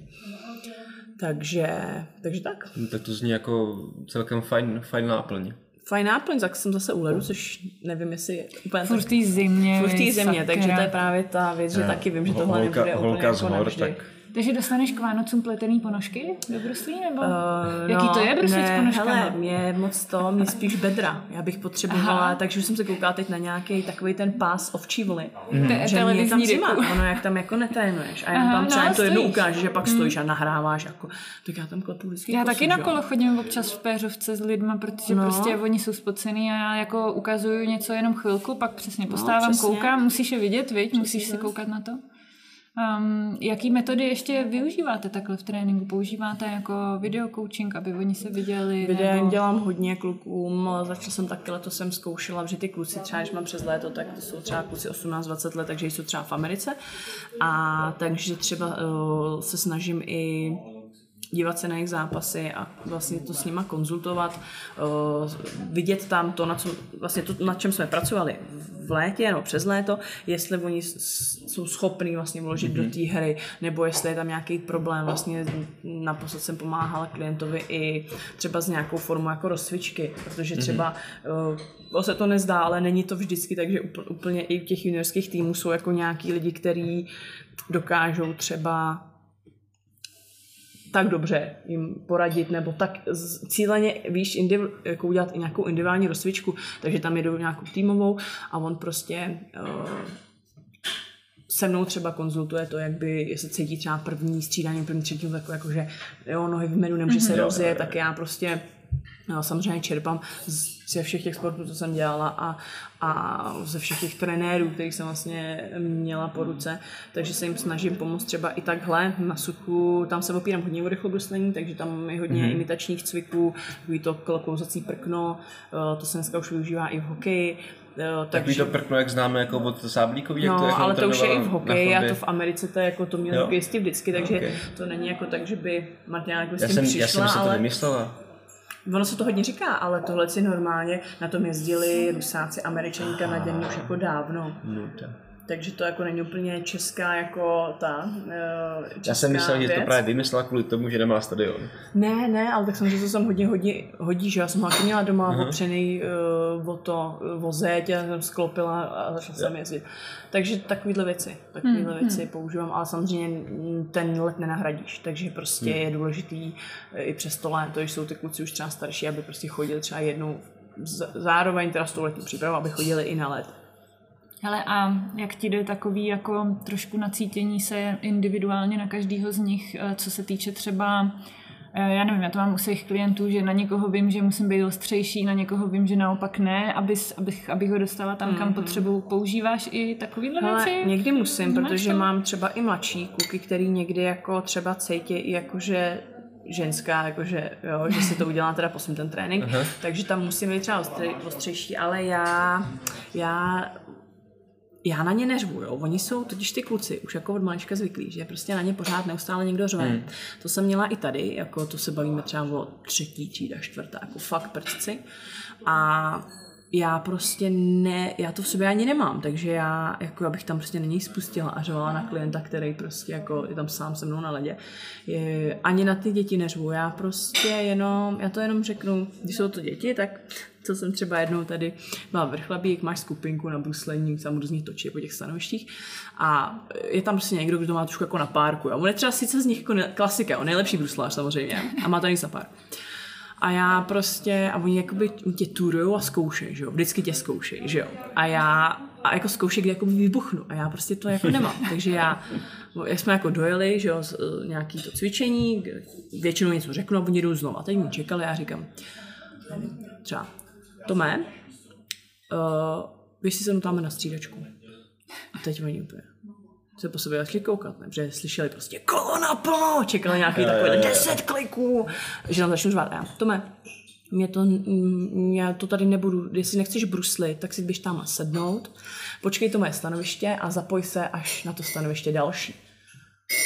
Takže, takže tak. No, tak to zní jako celkem fajn, fajn náplň. Fajn náplň, tak jsem zase u ledu, což nevím, jestli je úplně Furt té zimě. furt té sakra. takže to je právě ta věc, že taky vím, že tohle holka, nebude úplně holka z jako hor, navždy. tak Takže dostaneš k Vánocům pletený ponožky do bruslí, nebo Uh, jaký to je bruslit s ne, ponožkama? hele, mě moc to, mě spíš bedra. Já bych potřebovala, Aha. takže už jsem se koukala teď na nějaký takový ten pás ovčívly. To je Že mě tam televizní zima, ono jak tam jako netrénuješ. A já Aha, tam třeba no, jen to jedno stojíš. ukážeš, že pak stojíš a nahráváš. Jako, tak já tam klepu vždycky Já kosu, taky na kolo chodím občas v péřovce s lidma, protože No. no. prostě oni jsou spocený a já jako ukazuju něco jenom chvilku, pak přesně postávám, přesně. koukám, musíš je vidět, viď? musíš se koukat na to. Um, jaký metody ještě využíváte takhle v tréninku? Používáte jako video coaching, aby oni se viděli? Videem nebo... dělám hodně klukům, začala jsem taky letos jsem zkoušela, že ty kluci třeba, když mám přes léto, tak to jsou třeba kluci 18-20 let, takže jsou třeba v Americe. A takže třeba uh, se snažím i dívat se na jejich zápasy a vlastně to s nima konzultovat, uh, vidět tam to, na, co, vlastně to, na čem jsme pracovali v létě nebo přes léto, jestli oni jsou schopní vlastně vložit mm-hmm. do té hry, nebo jestli je tam nějaký problém. Vlastně naposled jsem pomáhala klientovi i třeba s nějakou formou jako rozcvičky, protože třeba uh, se to nezdá, ale není to vždycky, takže úpl- úplně i v těch juniorských týmů jsou jako nějaký lidi, kteří dokážou třeba tak dobře jim poradit, nebo tak cíleně, víš, indiv, jako udělat i nějakou individuální rozcvičku, takže tam jedou nějakou týmovou a on prostě uh, se mnou třeba konzultuje to, jak by, jestli cítí třeba první střídání, první třetí, tak jako, že jo, nohy v menu nemůže se rozjet, tak já prostě No, samozřejmě čerpám ze všech těch sportů, co jsem dělala a, a ze všech těch trenérů, kterých jsem vlastně měla po ruce, takže se jim snažím pomoct třeba i takhle na suchu, tam se opírám hodně o rychlobruslení, takže tam je hodně mm-hmm. imitačních cviků, takový to klouzací prkno, eh, to se dneska už využívá i v hokeji, eh, Takový to prkno, jak známe jako od Sáblíkový, jak to No, jak ale to už je i v hokeji a to v Americe to je jako to měli Jo. hokejisti vždycky, takže Ok. to není jako tak, že by Martina jako s Já tím jsem, přišla, já jsem si to ale vymyslela. Ono se to hodně říká, ale tohle si normálně na tom jezdili Rusáci, Američani, Kanaděni už jako dávno. No, tak. Takže to jako není úplně česká jako ta česká Já jsem myslel, že to věc. právě vymyslela kvůli tomu, že nemá stadion. Ne, ne, ale tak samozřejmě to jsem hodně, hodně hodí, že já jsem ho taky měla doma uh-huh. opřený uh, o to, o zeď, já jsem sklopila a začala jsem jezdit. Takže takovýhle věci, takovýhle hmm. věci používám, ale samozřejmě ten let nenahradíš, takže prostě hmm. je důležitý eh, i přes to léto, když jsou ty kluci už třeba starší, aby prostě chodili třeba jednou zároveň teda s tou letní přípravou, aby chodili i na let. Hele, a jak ti jde takový jako trošku nacítění se individuálně na každýho z nich, eh, co se týče třeba eh, já nevím, já to mám u svých klientů, že na někoho vím, že musím být ostřejší, na někoho vím, že naopak ne, abys, abych, abych ho dostala tam, kam potřebuju. Používáš i takovýhle Ale věci? někdy musím, Máš protože to? mám třeba i mladší kluky, který někdy jako třeba cítí i jakože ženská, jakože, jo, že si to udělá teda poslední ten trénink, takže tam musím být třeba ostřejší, ale já, já já na ně neřvu, jo. Oni jsou totiž ty kluci už jako od malička zvyklí, že prostě na ně pořád neustále někdo řve. Hmm. To jsem měla i tady, jako to se bavíme třeba o třetí třída, čtvrtá, jako fakt prcci. A já prostě ne, já to v sobě ani nemám, takže já, jako abych tam prostě není spustila a řvala na klienta, který prostě jako je tam sám se mnou na ledě. Je, ani na ty děti neřvu, já prostě jenom, já to jenom řeknu, když jsou to děti, tak co jsem třeba jednou tady byla vrchlabík, máš skupinku na bruslení, tam různě točí po těch stanovištích a je tam prostě někdo, kdo má trošku jako na párku. Jo. On je třeba sice z nich jako klasika, on nejlepší bruslář samozřejmě a má to nic na pár. A já prostě, a oni jakoby tě turujou a zkoušejí, že jo, vždycky tě zkoušejí, že jo. A já, a jako zkoušej, kdy jako vybuchnu a já prostě to jako nemám. Takže já, jak jsme jako dojeli, že jo, eh, nějaký to cvičení, většinou něco řeknu a oni jdou znovu. A teď mi čekali a já říkám, třeba, Tome, uh, běž si se tam na střídačku. A teď oni úplně se po sobě začali koukat, ne? protože slyšeli prostě kolo naplno, čekali nějaký takový deset kliků, že nám začnu řvát. Já, Tome, mě to, já to tady nebudu, jestli nechceš bruslit, tak si běž tam sednout, počkej to moje stanoviště a zapoj se až na to stanoviště další.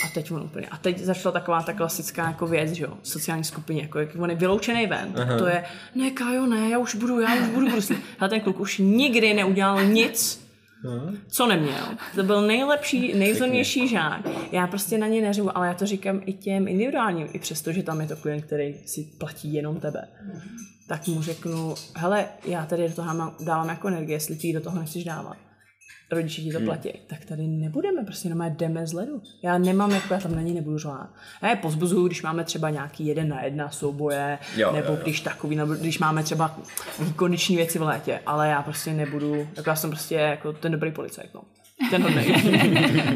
A teď on úplně. A teď začala taková ta klasická jako věc, že jo, sociální skupině, jako jak on je vyloučený ven, tak to je, ne Kájo, ne, já už budu, já už budu bruslit. A ten kluk už nikdy neudělal nic, co neměl. To byl nejlepší, nejvzornější žák. Já prostě na ně neřvu, ale já to říkám i těm individuálním, i přesto, že tam je to klient, který si platí jenom tebe. Tak mu řeknu, hele, já tady do toho dávám jako energie, jestli ty do toho nechceš dávat rodiče ti to platí, tak tady nebudeme, prostě jenom jdeme z ledu. Já nemám, jako já tam na ně nebudu řvát. Já je pozbuzuju, když máme třeba nějaký jeden na jedna souboje, Jo, nebo jo, jo. když takový, nebo když máme třeba kondiční věci v létě, ale já prostě nebudu, jako já jsem prostě jako ten dobrý policajt, no. Ten hodnej.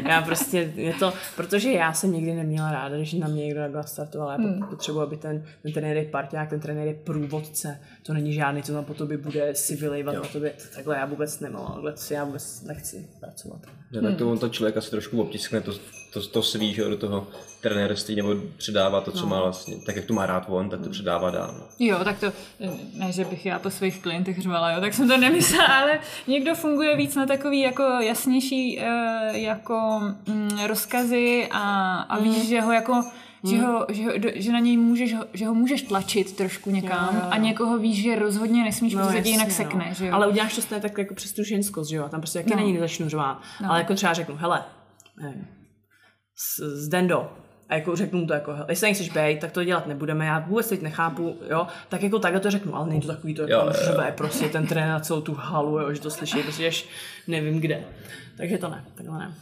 já prostě, je to, protože já jsem nikdy neměla ráda, když na mě někdo takhle startoval. Já hmm. potřebuji, aby ten, ten trenér je parťák, ten trenér je průvodce. To není žádný, co tam po tobě bude si vylejvat na tobě. Takhle já vůbec nemám, takhle si já vůbec nechci pracovat. Že tak to on to člověk asi trošku obtiskne, to, to, to svý, že do toho trenérství, nebo předává to, co má vlastně, tak jak to má rád on, tak to předává dál. no. Jo, tak to, ne, že bych já po svých klientech řvala, jo, tak jsem to nemyslela, ale někdo funguje víc na takový jako jasnější eh, jako mm, rozkazy a, a víš, že ho jako že, ho, že, ho, že na něj můžeš, že ho můžeš tlačit trošku někam Jo, jo, jo. a někoho víš, že rozhodně nesmíš, no, protože tě jinak jasně, sekne, že jo. Ale uděláš to stejně tak jako přes tu ženskost, že jo? A tam prostě taky No. no. není začnu řvát. No. Ale jako třeba řeknu, hele, nevím, s- Zdendo, A jako řeknu mu to jako, jestli nechceš být, tak to dělat nebudeme, já vůbec teď nechápu, jo, tak jako takhle to řeknu, ale není to takový to, jako řve prostě ten trenér na celou tu halu, jo, že to slyší, prostě až nevím kde. Takže to ne, takhle ne.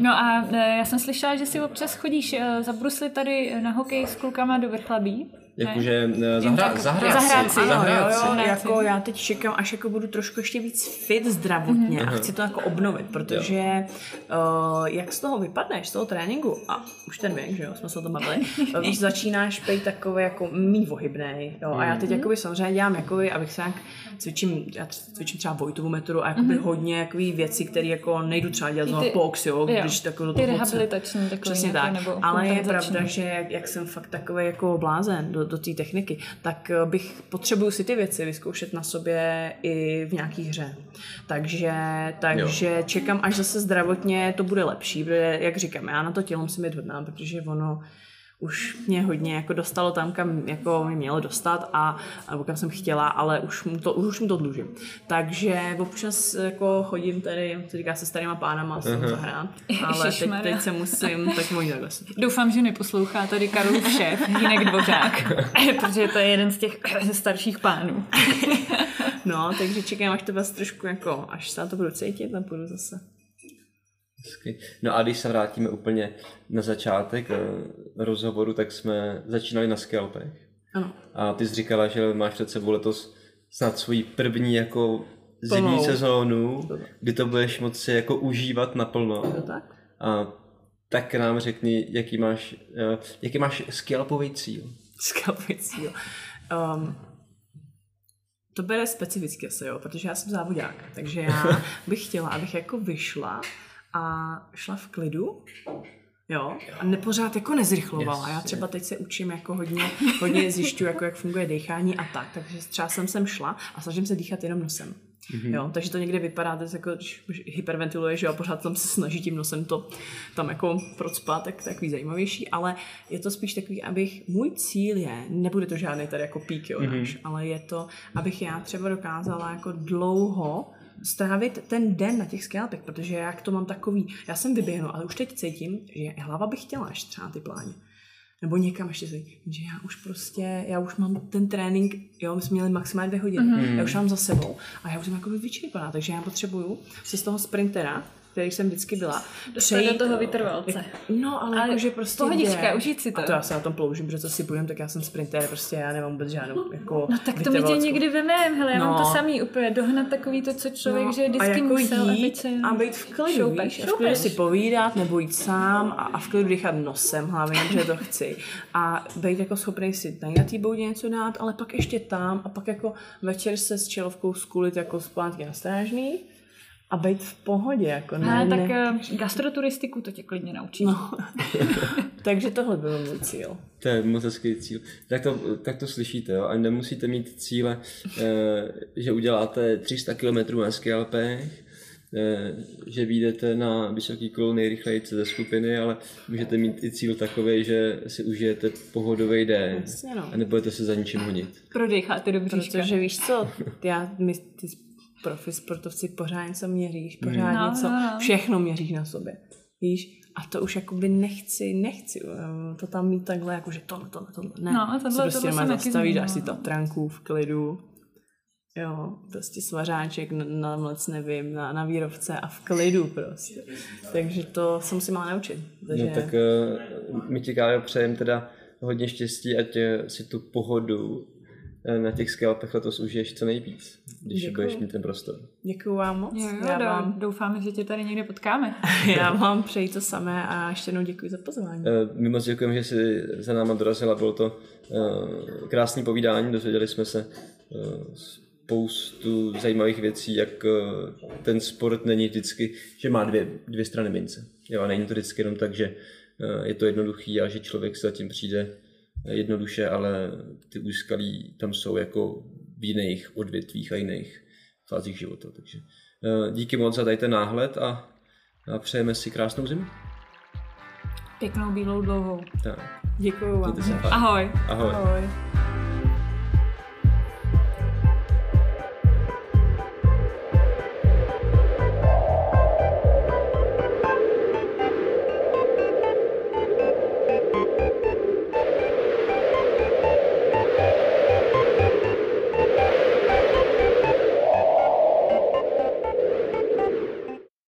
No a e, já jsem slyšela, že si občas chodíš e, za Brusli tady na hokej s klukama do Vrchlabí. Jakože eh, zahrát, zahrát si, zahrát jo, si. jo, Zahrát jako já teď čekám, až jako budu trošku ještě víc fit zdravotně a chci to jako obnovit, protože uh, jak z toho vypadneš, z toho tréninku, a už ten věk, že jo, jsme se o tom bavili, víš, začínáš být takový jako mý ohybnej, jo, a já teď jakoby samozřejmě dělám jakoby, abych se nějak cvičím, já cvičím třeba Vojtovu metru a jakoby hodně jakoby věcí, které jako nejdu třeba dělat znovu ty- box, jo, jo, když takovou ty rehabilitační takový Přesně tak, nebo ale je pravda, že jak, jak jsem fakt takový jako blázen do, do té techniky, tak eh, bych potřebuju si ty věci vyzkoušet na sobě i v nějaký hře. Takže, takže jo. čekám, až zase zdravotně to bude lepší, protože jak říkám, já na to tělo musím být hodná, protože ono už mě hodně jako dostalo tam, kam jako mi mělo dostat a, nebo kam jsem chtěla, ale už mu to, už mu to dlužím. Takže občas jako chodím tady, co říká se starýma pánama, jsem zahrát, ale teď, teď se musím, tak můj takhle Doufám, že neposlouchá tady Karlův šéf, Jinek Dvořák, protože to je jeden z těch starších pánů. No, takže čekám, až to vás trošku jako, až se na to budu cítit, tam půjdu zase. Hezky. No a když se vrátíme úplně na začátek eh, rozhovoru, tak jsme začínali na skalpech. Ano. A ty jsi říkala, že máš před sebou letos snad svoji první jako zimní Plnou. sezónu, kdy to budeš moci jako užívat naplno. To tak? A tak nám řekni, jaký máš, eh, jaký máš scalpový cíl. Skalpy cíl. Um, to bude specificky asi, jo, protože já jsem závodák, takže já bych chtěla, abych jako vyšla a šla v klidu, Jo, a nepořád jako nezrychlovala. Já třeba teď se učím jako hodně, hodně zjišťuju, jako jak funguje dechání a tak, takže třeba jsem sem šla a snažím se dýchat jenom nosem. Mm-hmm. Jo, takže to někde vypadá, teď jako, když hyperventiluješ, jo, a pořád tam se snaží tím nosem to tam jako procpat, tak takový zajímavější, ale je to spíš takový, abych, můj cíl je, nebude to žádný tady jako pík, jo, mm-hmm. náš, ale je to, abych já třeba dokázala jako dlouho strávit ten den na těch skalpech, protože jak to mám takový, já jsem vyběhnu, ale už teď cítím, že hlava by chtěla ještě třeba ty pláně. Nebo někam ještě si, že já už prostě, já už mám ten trénink, jo, my jsme měli maximálně dvě hodiny, mm-hmm. já už mám za sebou a já už jsem jako vyčerpaná, takže já potřebuju si z toho sprintera, který jsem vždycky byla, Dostat do toho vytrvalce. No, ale, Ale jakože prostě pohodička, užít si to. A to já se na tom ploužím, protože co si budem, tak já jsem sprinter, prostě já nemám vůbec žádnou jako No tak to mi tě někdy vemem, hele, já mám No. to samý úplně, dohnat takový to, co člověk, že a vždycky jako musel jít a být v klidu, šoupeš, víš, a v klidu šoupeš. si povídat, nebo jít sám a, a v klidu dýchat nosem hlavně, že to chci. A být jako schopný si tady na té boudě něco dát, ale pak ještě tam a pak jako večer se s čelovkou skulit jako zpátky na strážný a být v pohodě, jako ne, Ale tak ne. eh, gastroturistiku to tě klidně naučí. No. Takže tohle byl můj cíl. To je moc hezký cíl. Tak to, tak to slyšíte, jo? A nemusíte mít cíle, eh, že uděláte 300 km na skalpech, eh, že vyjdete na vysoký kolo nejrychleji ze skupiny, ale můžete mít i cíl takový, že si užijete pohodový den Jasně, no. a nebudete se za ničím honit. Prodejcháte do bříška. Protože víš co, já, my, ty profi sportovci pořád něco měříš, pořád No, něco, no, no. všechno měříš na sobě. Víš? A to už jakoby nechci, nechci um, to tam mít takhle, jako že tohle, tohle, tohle. Ne, No, tohle- prostě tohle taky zastavíš, dáš si tatranku v klidu. Jo, prostě svařáček na, na mlec, nevím, na, na výrovce a v klidu prostě. Takže to jsem si měla naučit. Takže... No tak eh, my ti Kájo přejem teda hodně štěstí, ať eh, si tu pohodu eh, na těch skalpech letos užiješ co nejvíc, když Děkuju. budeš mít ten prostor. Děkuju vám moc. Jo, jo, já, vám, doufáme, že tě tady někde potkáme. já vám přeji to samé a ještě jednou děkuji za pozvání. Eh, My moc děkujeme, že jsi za náma dorazila, bylo to eh, krásný povídání, dozvěděli jsme se eh, spoustu zajímavých věcí, jak eh, ten sport není vždycky, že má dvě, dvě strany mince. Jo, a není to vždycky jenom tak, že eh, je to jednoduchý a že člověk se zatím přijde eh, jednoduše, ale ty úskalí tam jsou jako v jiných odvětvích a jiných fázích života. Takže eh, díky moc za tady ten náhled a, a přejeme si krásnou zimu. Pěknou bílou dlouhou. Tak, Děkuju vám. Ahoj. Ahoj. Ahoj.